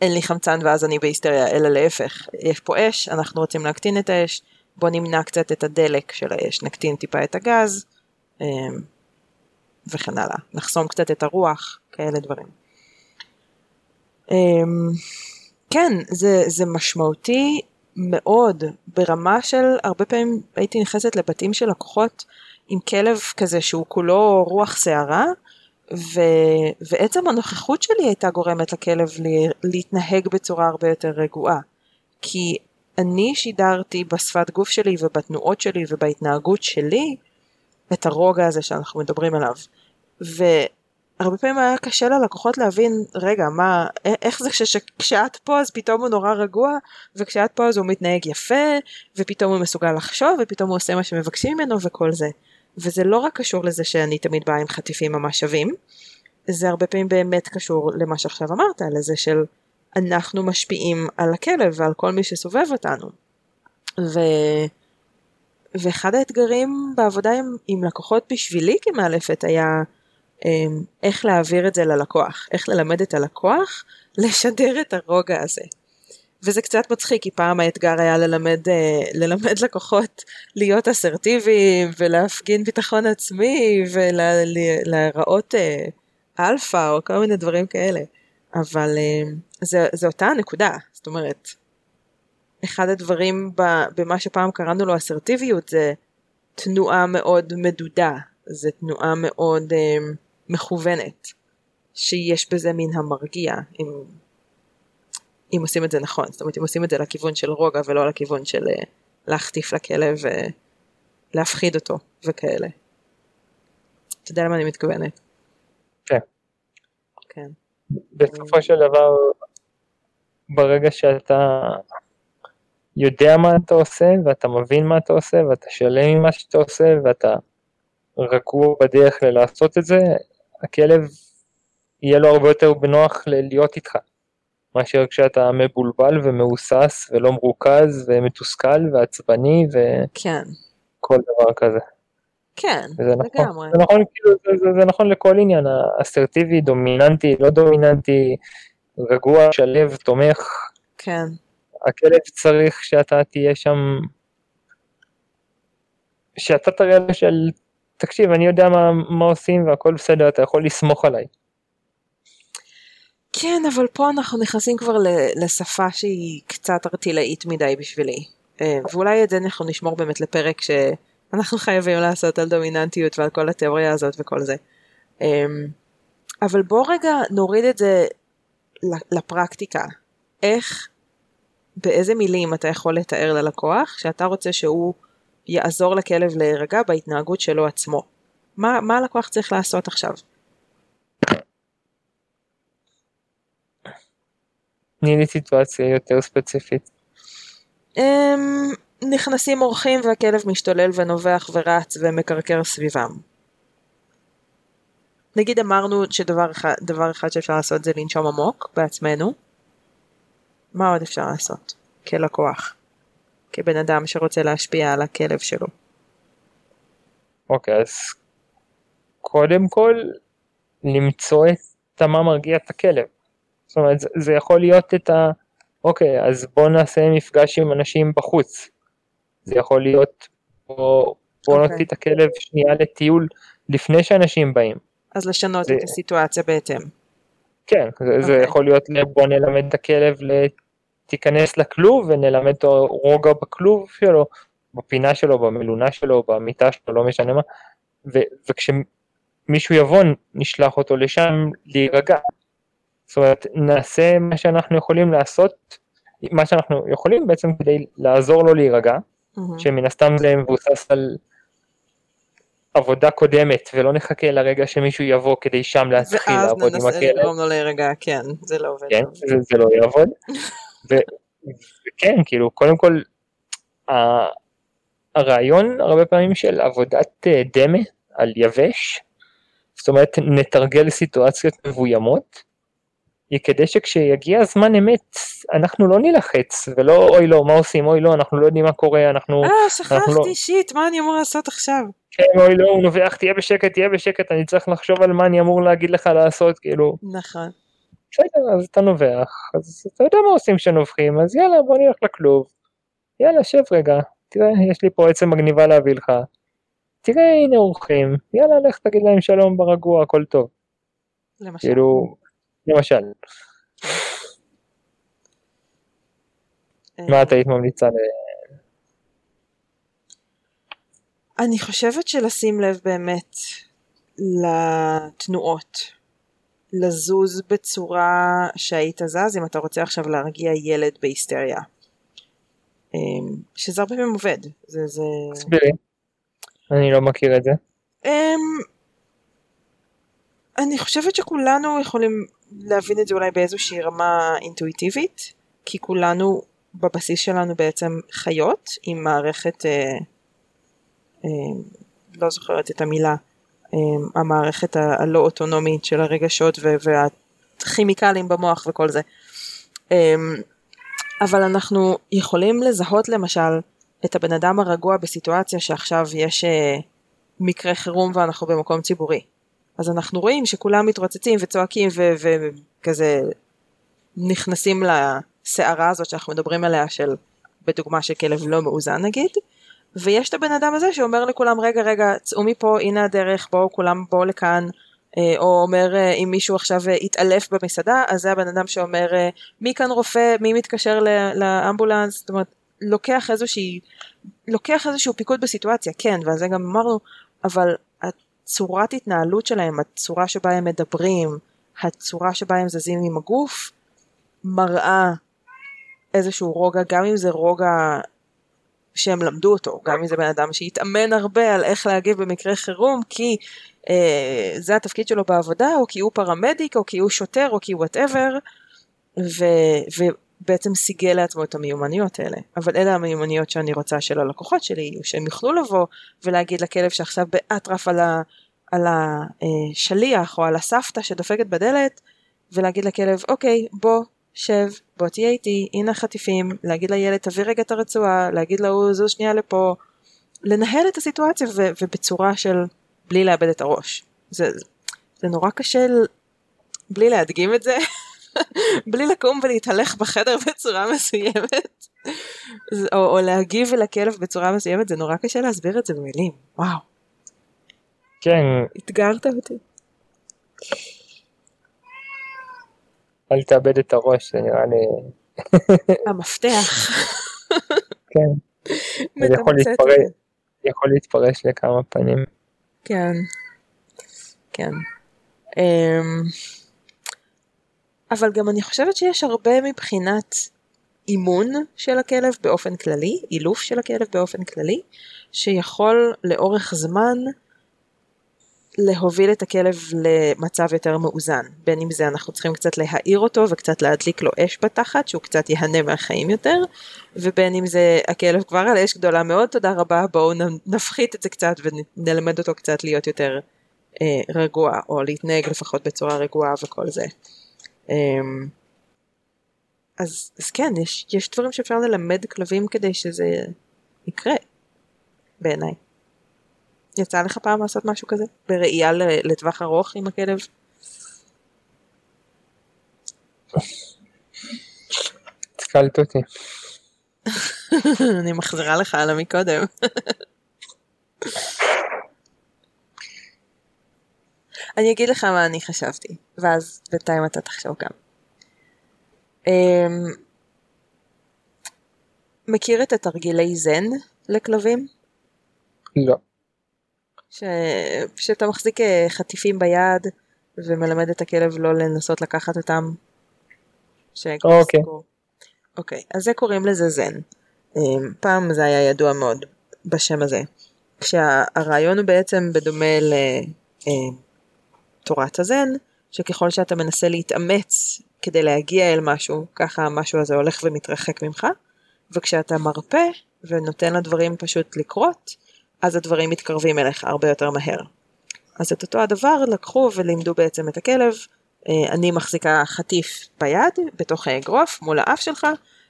אין לי חמצן ואז אני בהיסטריה, אלא להפך. יש פה אש, אנחנו רוצים להקטין את האש, בוא נמנע קצת את הדלק של האש, נקטין טיפה את הגז, אמ, וכן הלאה. נחסום קצת את הרוח, כאלה דברים. אמ, כן, זה, זה משמעותי מאוד, ברמה של, הרבה פעמים הייתי נכנסת לבתים של לקוחות עם כלב כזה שהוא כולו רוח שערה, ו, ועצם הנוכחות שלי הייתה גורמת לכלב להתנהג בצורה הרבה יותר רגועה. כי אני שידרתי בשפת גוף שלי ובתנועות שלי ובהתנהגות שלי את הרוגע הזה שאנחנו מדברים עליו. והרבה פעמים היה קשה ללקוחות להבין, רגע, מה, איך זה שכשאת פה אז פתאום הוא נורא רגוע, וכשאת פה אז הוא מתנהג יפה, ופתאום הוא מסוגל לחשוב, ופתאום הוא עושה מה שמבקשים ממנו וכל זה. וזה לא רק קשור לזה שאני תמיד באה עם חטיפים ממש שווים, זה הרבה פעמים באמת קשור למה שעכשיו אמרת, לזה של אנחנו משפיעים על הכלב ועל כל מי שסובב אותנו. ו... ואחד האתגרים בעבודה עם, עם לקוחות בשבילי כמאלפת היה איך להעביר את זה ללקוח, איך ללמד את הלקוח לשדר את הרוגע הזה. וזה קצת מצחיק כי פעם האתגר היה ללמד, אה, ללמד לקוחות להיות אסרטיביים ולהפגין ביטחון עצמי ולהיראות אה, אלפא או כל מיני דברים כאלה. אבל אה, זה, זה אותה הנקודה, זאת אומרת, אחד הדברים במה שפעם קראנו לו אסרטיביות זה תנועה מאוד מדודה, זה תנועה מאוד אה, מכוונת, שיש בזה מן המרגיע, אם, אם עושים את זה נכון, זאת אומרת אם עושים את זה לכיוון של רוגע ולא לכיוון של אה, להחטיף לכלב ולהפחיד אותו וכאלה. אתה יודע למה אני מתכוונת? כן. כן. בסופו של דבר, ברגע שאתה יודע מה אתה עושה, ואתה מבין מה אתה עושה, ואתה שלם עם מה שאתה עושה, ואתה רגוע בדרך ללעשות את זה, הכלב יהיה לו הרבה יותר בנוח להיות איתך, מאשר כשאתה מבולבל ומהוסס ולא מרוכז ומתוסכל ועצבני כן, וכל דבר כזה. כן, וזה נכון, לגמרי. זה נכון, כאילו, זה, זה, זה נכון לכל עניין, אסרטיבי, דומיננטי, לא דומיננטי, רגוע, שלב, תומך, כן, הכלב צריך שאתה תהיה שם, שאתה תראה לו של, תקשיב, אני יודע מה, מה עושים והכל בסדר, אתה יכול לסמוך עליי. כן, אבל פה אנחנו נכנסים כבר לשפה שהיא קצת ארטילאית מדי בשבילי. אה, ואולי את זה אנחנו נשמור באמת לפרק שאנחנו חייבים לעשות על דומיננטיות ועל כל התיאוריה הזאת וכל זה. אה, אבל בוא רגע נוריד את זה לפרקטיקה. איך, באיזה מילים אתה יכול לתאר ללקוח שאתה רוצה שהוא יעזור לכלב להירגע בהתנהגות שלו עצמו. מה, מה הלקוח צריך לעשות עכשיו? תני לי סיטואציה יותר ספציפית. הם נכנסים אורחים והכלב משתולל ונובח ורץ ומקרקר סביבם. נגיד אמרנו שדבר אחד, אחד שאפשר לעשות זה לנשום עמוק בעצמנו. מה עוד אפשר לעשות? כלקוח. כבן אדם שרוצה להשפיע על הכלב שלו. אוקיי, אז קודם כל למצוא את מה מרגיע את הכלב. זאת אומרת, זה, זה יכול להיות את ה... אוקיי, אז בוא נעשה מפגש עם אנשים בחוץ. זה יכול להיות בוא, בוא אוקיי. נוציא את הכלב שנייה לטיול לפני שאנשים באים. אז לשנות זה- את הסיטואציה בהתאם. כן, זה, זה אוקיי. יכול להיות בוא נלמד את הכלב, ל- תיכנס לכלוב ונלמד אותו רוגע בכלוב שלו, בפינה שלו, במלונה שלו, במיטה שלו, לא משנה מה, ו, וכשמישהו יבוא נשלח אותו לשם להירגע. זאת אומרת, נעשה מה שאנחנו יכולים לעשות, מה שאנחנו יכולים בעצם כדי לעזור לו להירגע, מהמם. שמן הסתם זה מבוסס על עבודה קודמת, ולא נחכה לרגע שמישהו יבוא כדי שם להתחיל ואז לעבוד עם ננסה הכלב. לגרום לו להירגע, כן, זה לא עובד. כן. זה, זה לא יעבוד. וכן, כאילו, קודם כל, הרעיון הרבה פעמים של עבודת אה, דמה על יבש, זאת אומרת, נתרגל סיטואציות מבוימות, היא כדי שכשיגיע הזמן אמת, אנחנו לא נילחץ, ולא אוי לא, מה עושים, אוי לא, אנחנו לא יודעים מה קורה, אנחנו, אה, לא- שכחתי, שיט, מה אני אמור לעשות עכשיו? כן, אוי לא, הוא נובח, תהיה בשקט, תהיה בשקט, אני צריך לחשוב על מה אני אמור להגיד לך לעשות, כאילו, נכון. בסדר, אז אתה נובח, אז אתה יודע מה עושים כשנובחים, אז יאללה בוא נלך לכלוב, יאללה שב רגע, תראה יש לי פה עצם מגניבה להביא לך, תראה הנה אורחים, יאללה לך תגיד להם שלום ברגוע הכל טוב, למשל. כאילו, למשל, אה, מה את היית ממליצה ל... אני חושבת שלשים לב באמת לתנועות, לזוז בצורה שהיית זז אם אתה רוצה עכשיו להרגיע ילד בהיסטריה. אמ, שזה הרבה פעמים עובד, זה, זה... תסבירי, אני לא מכיר את זה, אמ, אני חושבת שכולנו יכולים להבין את זה אולי באיזושהי רמה אינטואיטיבית, כי כולנו בבסיס שלנו בעצם חיות עם מערכת, אה, אה, לא זוכרת את המילה, המערכת ה- הלא אוטונומית של הרגשות והכימיקלים במוח וכל זה. אה, אבל אנחנו יכולים לזהות למשל את הבן אדם הרגוע בסיטואציה שעכשיו יש אה, מקרה חירום ואנחנו במקום ציבורי. אז אנחנו רואים שכולם מתרוצצים וצועקים וכזה נכנסים לסערה הזאת שאנחנו מדברים עליה של בדוגמה של כלב לא מאוזן נגיד ויש את הבן אדם הזה שאומר לכולם רגע רגע צאו מפה הנה הדרך בואו כולם בואו לכאן. אה, או אומר אה, אם מישהו עכשיו אה, יתעלף במסעדה אז זה הבן אדם שאומר אה, מי כאן רופא? מי מתקשר לאמבולנס? זאת אומרת לוקח איזושהי לוקח איזשהו פיקוד בסיטואציה כן ועל זה גם אמרנו אבל הצורת התנהלות שלהם הצורה שבה הם מדברים הצורה שבה הם זזים עם הגוף מראה איזשהו רוגע גם אם זה רוגע שהם למדו אותו גם אם זה בן אדם שהתאמן הרבה על איך להגיב במקרה חירום כי אה, זה התפקיד שלו בעבודה או כי הוא פרמדיק או כי הוא שוטר או כי whatever ובעצם סיגל לעצמו את המיומנויות האלה. אבל אלה המיומנויות שאני רוצה של הלקוחות שלי יהיו שהם יוכלו לבוא ולהגיד לכלב שעכשיו באטרף על, על השליח או על הסבתא שדופקת בדלת ולהגיד לכלב אוקיי בוא שב בוא תהיה איתי הנה החטיפים להגיד לילד תביא רגע את הרצועה להגיד להוא זוז שנייה לפה לנהל את הסיטואציה ו- ובצורה של בלי לאבד את הראש. זה, זה נורא קשה ל- בלי להדגים את זה בלי לקום ולהתהלך בחדר בצורה מסוימת. או, או להגיב לכלב בצורה מסוימת זה נורא קשה להסביר את זה במילים. וואו. כן, אתגרת אותי אל תאבד את הראש, זה נראה לי, המפתח כן, זה יכול להתפרש. יכול להתפרש לכמה פנים, כן, כן. אמ, אבל גם אני חושבת שיש הרבה מבחינת אימון של הכלב באופן כללי, אילוף של הכלב באופן כללי, שיכול לאורך זמן להוביל את הכלב למצב יותר מאוזן. בין אם זה אנחנו צריכים קצת להעיר אותו וקצת להדליק לו אש בתחת, שהוא קצת ייהנה מהחיים יותר, ובין אם זה הכלב כבר על אש גדולה מאוד, תודה רבה, בואו נפחית את זה קצת ונלמד אותו קצת להיות יותר אה, רגוע, או להתנהג לפחות בצורה רגועה וכל זה. אה, אז, אז כן, יש, יש דברים שאפשר ללמד כלבים כדי שזה יקרה, בעיניי. יצא לך פעם לעשות משהו כזה? בראייה לטווח ארוך עם הכלב? התקלת אותי. אני מחזירה לך על המקודם. אני אגיד לך מה אני חשבתי, ואז בינתיים אתה תחשוב גם. אמ, מכיר את התרגילי זן לכלבים? לא. ש... שאתה מחזיק אה, חטיפים ביד ומלמד את הכלב לא לנסות לקחת אותם. אוקיי. אוקיי, אז זה קוראים לזה זן. אמ, פעם זה היה ידוע מאוד בשם הזה. כשהרעיון הוא בעצם בדומה לתורת אה, הזן, שככל שאתה מנסה להתאמץ כדי להגיע אל משהו, ככה המשהו הזה הולך ומתרחק ממך, וכשאתה מרפא ונותן לדברים פשוט לקרות, אז הדברים מתקרבים אליך הרבה יותר מהר. אז את אותו הדבר לקחו ולימדו בעצם את הכלב, אה, אני מחזיקה חטיף ביד, בתוך האגרוף, מול האף שלך,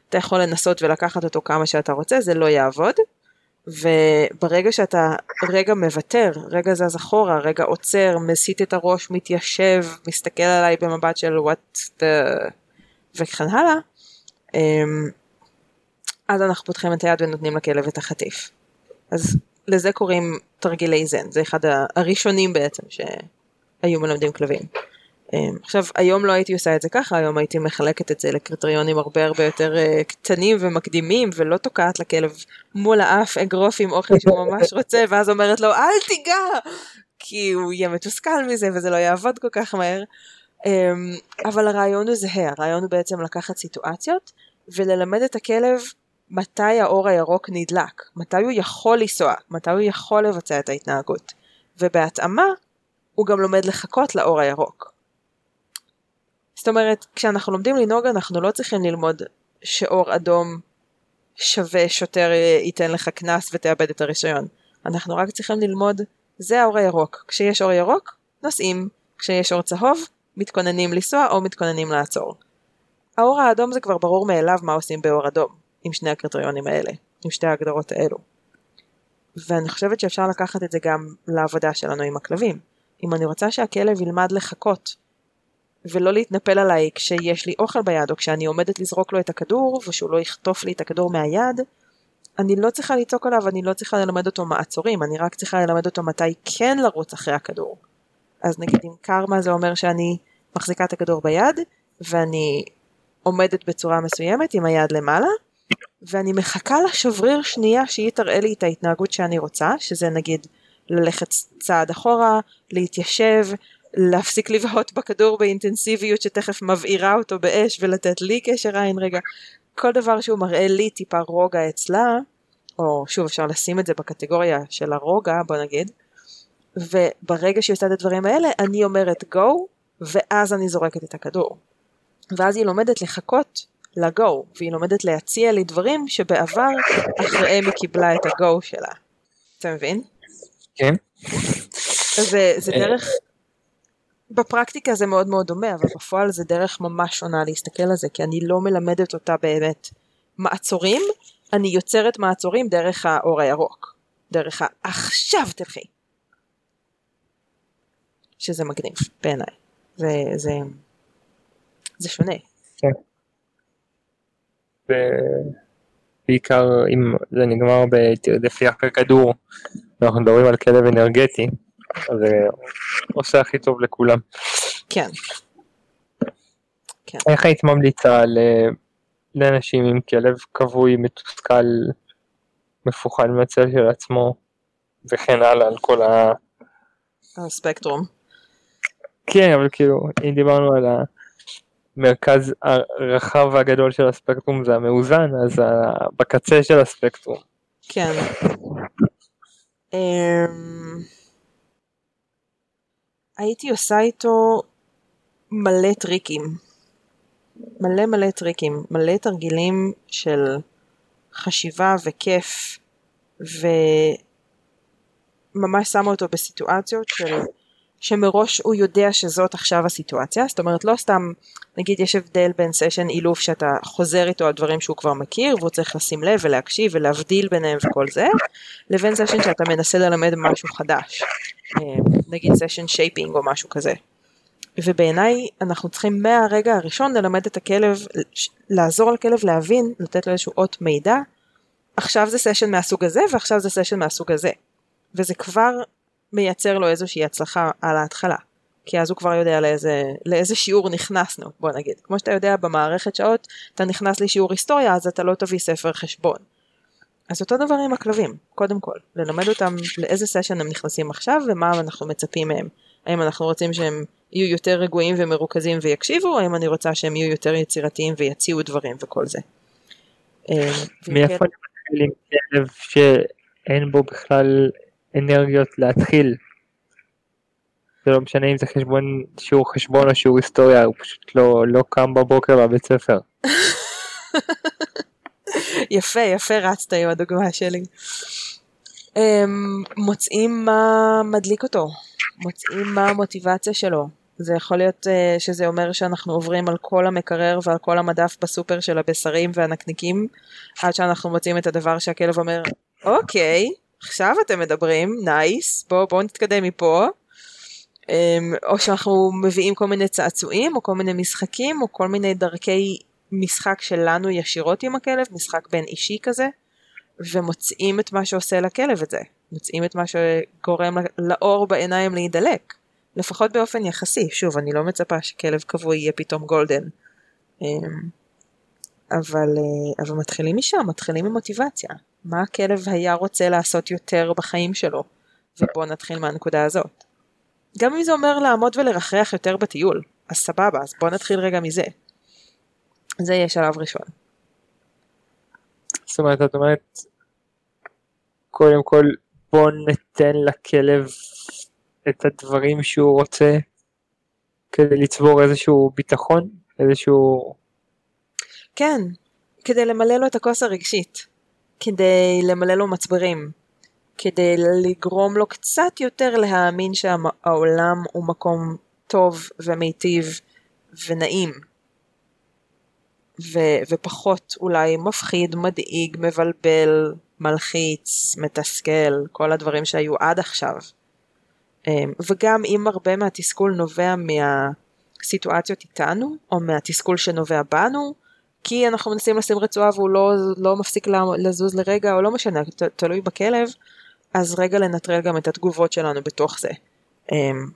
אתה יכול לנסות ולקחת אותו כמה שאתה רוצה, זה לא יעבוד, וברגע שאתה רגע מוותר, רגע זז אחורה, רגע עוצר, מסיט את הראש, מתיישב, מסתכל עליי במבט של what the... וכן הלאה, אמ, אז אנחנו פותחים את היד ונותנים לכלב את החטיף. אז לזה קוראים תרגילי זן, זה אחד הראשונים בעצם שהיו מלמדים כלבים. אמ, עכשיו היום לא הייתי עושה את זה ככה, היום הייתי מחלקת את זה לקריטריונים הרבה הרבה יותר uh, קטנים ומקדימים ולא תוקעת לכלב מול האף אגרוף עם אוכל שהוא ממש רוצה ואז אומרת לו אל תיגע כי הוא יהיה מתוסכל מזה וזה לא יעבוד כל כך מהר. Um, אבל הרעיון הוא זהה, הרעיון הוא בעצם לקחת סיטואציות וללמד את הכלב מתי האור הירוק נדלק, מתי הוא יכול לנסוע, מתי הוא יכול לבצע את ההתנהגות. ובהתאמה הוא גם לומד לחכות לאור הירוק. זאת אומרת, כשאנחנו לומדים לנהוג אנחנו לא צריכים ללמוד שאור אדום שווה שוטר ייתן לך קנס ותאבד את הרישיון. אנחנו רק צריכים ללמוד, זה האור הירוק. כשיש אור ירוק, נוסעים. כשיש אור צהוב, מתכוננים לנסוע או מתכוננים לעצור. האור האדום זה כבר ברור מאליו מה עושים באור אדום, עם שני הקריטריונים האלה, עם שתי ההגדרות האלו. ואני חושבת שאפשר לקחת את זה גם לעבודה שלנו עם הכלבים. אם אני רוצה שהכלב ילמד לחכות ולא להתנפל עליי כשיש לי אוכל ביד או כשאני עומדת לזרוק לו את הכדור ושהוא לא יחטוף לי את הכדור מהיד, אני לא צריכה לצעוק עליו, אני לא צריכה ללמד אותו מעצורים, אני רק צריכה ללמד אותו מתי כן לרוץ אחרי הכדור. אז נגיד עם קרמה זה אומר שאני מחזיקה את הכדור ביד ואני עומדת בצורה מסוימת עם היד למעלה ואני מחכה לשבריר שנייה שהיא תראה לי את ההתנהגות שאני רוצה, שזה נגיד ללכת צעד אחורה, להתיישב, להפסיק לבהות בכדור באינטנסיביות שתכף מבעירה אותו באש ולתת לי קשר עין רגע. כל דבר שהוא מראה לי טיפה רוגע אצלה, או שוב אפשר לשים את זה בקטגוריה של הרוגע בוא נגיד, וברגע שהיא עושה את הדברים האלה אני אומרת go ואז אני זורקת את הכדור. ואז היא לומדת לחכות לגו והיא לומדת להציע לי דברים שבעבר אחריהם היא קיבלה את הגו שלה. אתה מבין? כן. זה, זה דרך בפרקטיקה זה מאוד מאוד דומה, אבל בפועל זה דרך ממש שונה להסתכל על זה, כי אני לא מלמדת אותה באמת מעצורים, אני יוצרת מעצורים דרך האור הירוק, דרך ה"עכשיו תלכי", שזה מגניב בעיניי, זה, זה, זה שונה. כן. בעיקר אם זה נגמר בתרדפי אחרי כדור, אנחנו מדברים על כלב אנרגטי, זה עושה הכי טוב לכולם. כן. כן. איך היית ממליצה לאנשים עם כלב כבוי, מתוסכל, מפוחד מהצל של עצמו, וכן הלאה, על כל ה... הספקטרום. כן, אבל כאילו, אם דיברנו על המרכז הרחב והגדול של הספקטרום זה המאוזן, אז בקצה של הספקטרום. כן. אמ, הייתי עושה איתו מלא טריקים. מלא מלא טריקים, מלא תרגילים של חשיבה וכיף, וממש שמה אותו בסיטואציות של שמראש הוא יודע שזאת עכשיו הסיטואציה, זאת אומרת לא סתם, נגיד יש הבדל בין סשן אילוף שאתה חוזר איתו על דברים שהוא כבר מכיר והוא צריך לשים לב ולהקשיב ולהבדיל ביניהם וכל זה, לבין סשן שאתה מנסה ללמד משהו חדש, אה, נגיד סשן shaping או משהו כזה. ובעיניי אנחנו צריכים מהרגע הראשון ללמד את הכלב, לעזור לכלב להבין, לתת לו איזשהו אות מידע, עכשיו זה סשן מהסוג הזה ועכשיו זה סשן מהסוג הזה. וזה כבר מייצר לו איזושהי הצלחה על ההתחלה. כי אז הוא כבר יודע לאיזה, לאיזה שיעור נכנסנו, בוא נגיד. כמו שאתה יודע במערכת שעות, אתה נכנס לשיעור היסטוריה, אז אתה לא תביא ספר חשבון. אז אותו דבר עם הכלבים, קודם כל, ללמד אותם לאיזה סשן הם נכנסים עכשיו ומה אנחנו מצפים מהם. האם אנחנו רוצים שהם יהיו יותר רגועים ומרוכזים ויקשיבו, או האם אני רוצה שהם יהיו יותר יצירתיים ויציעו דברים וכל זה. אה, מאיפה אני מתחיל עם כלב שאין בו בכלל אנרגיות להתחיל? זה לא משנה אם זה חשבון, שיעור חשבון או שיעור היסטוריה, הוא פשוט לא, לא קם בבוקר בבית ספר. יפה, יפה רצת עם הדוגמה שלי. אמ, מוצאים מה מדליק אותו, מוצאים מה המוטיבציה שלו. זה יכול להיות uh, שזה אומר שאנחנו עוברים על כל המקרר ועל כל המדף בסופר של הבשרים והנקניקים, עד שאנחנו מוצאים את הדבר שהכלב אומר, אוקיי, עכשיו אתם מדברים, נייס, בואו בוא נתקדם מפה. Um, או שאנחנו מביאים כל מיני צעצועים, או כל מיני משחקים, או כל מיני דרכי משחק שלנו ישירות עם הכלב, משחק בין אישי כזה, ומוצאים את מה שעושה לכלב את זה. מוצאים את מה שגורם לאור בעיניים להידלק. לפחות באופן יחסי, שוב, אני לא מצפה שכלב קבוע יהיה פתאום גולדן. אמ, אבל, אה, אבל מתחילים משם, מתחילים ממוטיבציה. מה הכלב היה רוצה לעשות יותר בחיים שלו? ובואו נתחיל מהנקודה הזאת. גם אם זה אומר לעמוד ולרחרח יותר בטיול, אז סבבה, אז בואו נתחיל רגע מזה. זה יהיה שלב ראשון. זאת אומרת, את אומרת, קודם כל בוא ניתן לכלב את הדברים שהוא רוצה כדי לצבור איזשהו ביטחון, איזשהו... כן, כדי למלא לו את הכוס הרגשית, כדי למלא לו מצברים, כדי לגרום לו קצת יותר להאמין שהעולם הוא מקום טוב ומיטיב ונעים. ו- ופחות אולי מפחיד, מדאיג, מבלבל, מלחיץ, מתסכל, כל הדברים שהיו עד עכשיו. אמ, וגם אם הרבה מהתסכול נובע מהסיטואציות איתנו, או מהתסכול שנובע בנו, כי אנחנו מנסים לשים רצועה והוא לא, לא מפסיק לזוז לרגע, או לא משנה, ת, תלוי בכלב, אז רגע לנטרל גם את התגובות שלנו בתוך זה. אמ,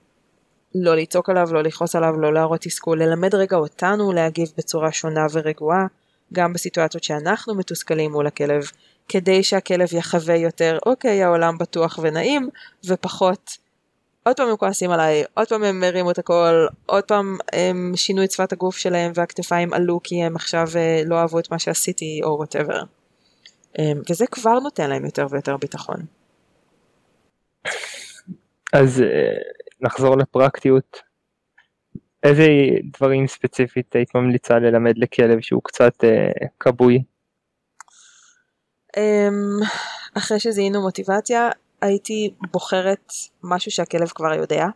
לא לצעוק עליו, לא לכעוס עליו, לא להראות תסכול, ללמד רגע אותנו להגיב בצורה שונה ורגועה, גם בסיטואציות שאנחנו מתוסכלים מול הכלב, כדי שהכלב יחווה יותר, אוקיי, העולם בטוח ונעים, ופחות, עוד פעם הם כועסים עליי, עוד פעם הם הרימו את הכל, עוד פעם הם שינו את שפת הגוף שלהם והכתפיים עלו כי הם עכשיו אה, לא אהבו את מה שעשיתי או whatever. אמ, וזה כבר נותן להם יותר ויותר ביטחון. אז אה, נחזור לפרקטיות. איזה דברים ספציפית היית ממליצה ללמד לכלב שהוא קצת אה, כבוי? אמ, אחרי שזיהינו מוטיבציה, הייתי בוחרת משהו שהכלב כבר יודע,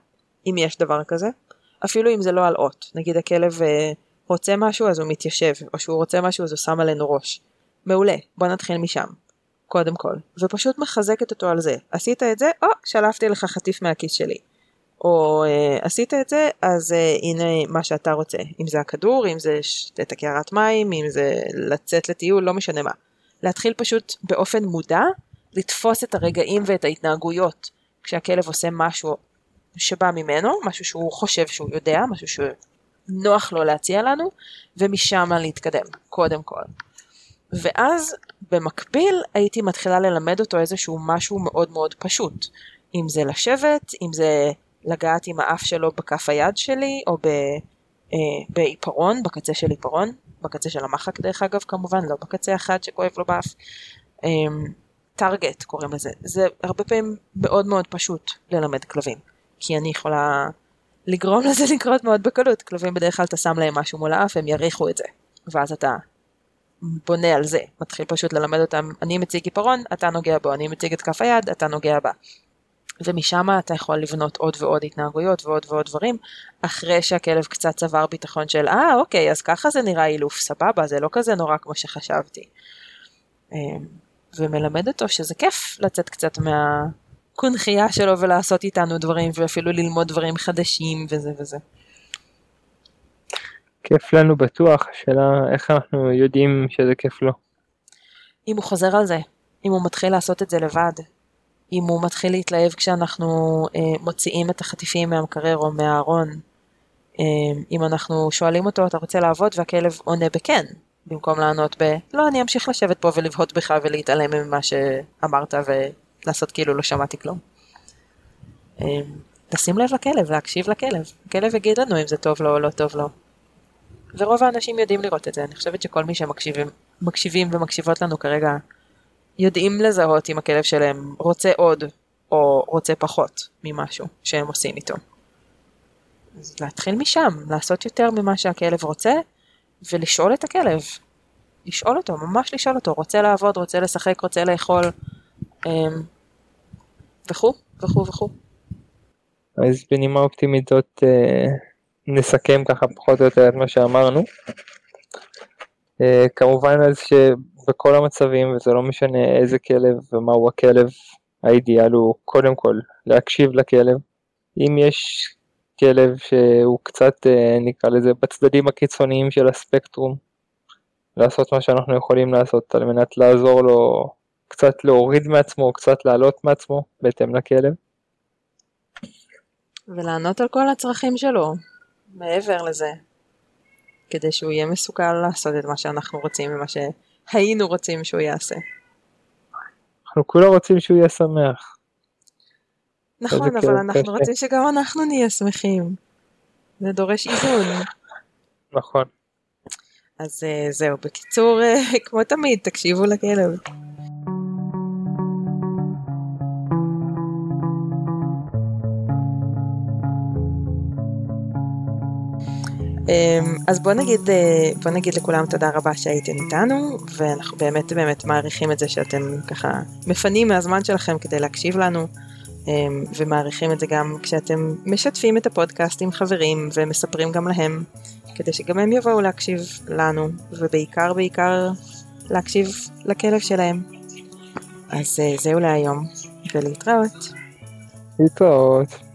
אם יש דבר כזה, אפילו אם זה לא על אות. נגיד הכלב אה, רוצה משהו אז הוא מתיישב, או שהוא רוצה משהו אז הוא שם עלינו ראש. מעולה, בוא נתחיל משם, קודם כל, ופשוט מחזקת אותו על זה. עשית את זה, או, שלפתי לך חטיף מהכיס שלי. או אה, עשית את זה, אז אה, הנה מה שאתה רוצה. אם זה הכדור, אם זה את הקערת מים, אם זה לצאת לטיול, לא משנה מה. להתחיל פשוט באופן מודע לתפוס את הרגעים ואת ההתנהגויות כשהכלב עושה משהו שבא ממנו, משהו שהוא חושב שהוא יודע, משהו שנוח לו להציע לנו, ומשם להתקדם, קודם כל. ואז במקביל הייתי מתחילה ללמד אותו איזשהו משהו מאוד מאוד פשוט. אם זה לשבת, אם זה לגעת עם האף שלו בכף היד שלי, או ב, אה, בעיפרון, בקצה של עיפרון, בקצה של המחק דרך אגב כמובן, לא בקצה אחד שכואב לו באף. טארגט אמ, קוראים לזה. זה הרבה פעמים מאוד מאוד פשוט ללמד כלבים, כי אני יכולה לגרום לזה לקרות מאוד בקלות. כלבים בדרך כלל אתה שם להם משהו מול האף, הם יריחו את זה, ואז אתה בונה על זה, מתחיל פשוט ללמד אותם, אני מציג עיפרון, אתה נוגע בו, אני מציג את כף היד, אתה נוגע בה. ומשם אתה יכול לבנות עוד ועוד התנהגויות ועוד ועוד דברים, אחרי שהכלב קצת צבר ביטחון של אה אוקיי אז ככה זה נראה אילוף סבבה זה לא כזה נורא כמו שחשבתי. ומלמד אותו שזה כיף לצאת קצת מהקונכייה שלו ולעשות איתנו דברים ואפילו ללמוד דברים חדשים וזה וזה. כיף לנו בטוח, השאלה איך אנחנו יודעים שזה כיף לו. אם הוא חוזר על זה, אם הוא מתחיל לעשות את זה לבד, אם הוא מתחיל להתלהב כשאנחנו אה, מוציאים את החטיפים מהמקרר או מהארון, אה, אם אנחנו שואלים אותו אתה רוצה לעבוד והכלב עונה בכן, במקום לענות ב לא אני אמשיך לשבת פה ולבהות בך ולהתעלם ממה שאמרת ולעשות כאילו לא שמעתי כלום. לשים לב לכלב, להקשיב לכלב, הכלב יגיד לנו אם זה טוב לו או לא טוב לו. ורוב האנשים יודעים לראות את זה, אני חושבת שכל מי שמקשיבים מקשיבים ומקשיבות לנו כרגע יודעים לזהות אם הכלב שלהם רוצה עוד או רוצה פחות ממשהו שהם עושים איתו. אז להתחיל משם, לעשות יותר ממה שהכלב רוצה ולשאול את הכלב. לשאול אותו, ממש לשאול אותו, רוצה לעבוד, רוצה לשחק, רוצה לאכול, אמ, וכו' וכו' וכו'. אז בנימה אופטימית זאת אה, נסכם ככה פחות או יותר את מה שאמרנו. אה, כמובן אז שבכל המצבים וזה לא משנה איזה כלב ומהו הכלב, האידיאל הוא קודם כל להקשיב לכלב. אם יש כלב שהוא קצת אה, נקרא לזה בצדדים הקיצוניים של הספקטרום, לעשות מה שאנחנו יכולים לעשות על מנת לעזור לו קצת להוריד מעצמו, קצת לעלות מעצמו בהתאם לכלב. ולענות על כל הצרכים שלו, מעבר לזה, כדי שהוא יהיה מסוגל לעשות את מה שאנחנו רוצים ומה שהיינו רוצים שהוא יעשה. אנחנו כולה רוצים שהוא יהיה שמח. נכון, אבל אנחנו רוצים שגם אנחנו נהיה שמחים. זה דורש איזון. נכון. אז אה, זהו, בקיצור, אה, כמו תמיד, תקשיבו לכלב. אמ, אז בוא נגיד, אה, בוא נגיד לכולם תודה רבה שהייתם איתנו, ואנחנו באמת באמת מעריכים את זה שאתם ככה מפנים מהזמן שלכם כדי להקשיב לנו, ומעריכים את זה גם כשאתם משתפים את הפודקאסט עם חברים ומספרים גם להם, כדי שגם הם יבואו להקשיב לנו, ובעיקר בעיקר להקשיב לכלב שלהם. אז אה, זהו להיום, ולהתראות. להתראות.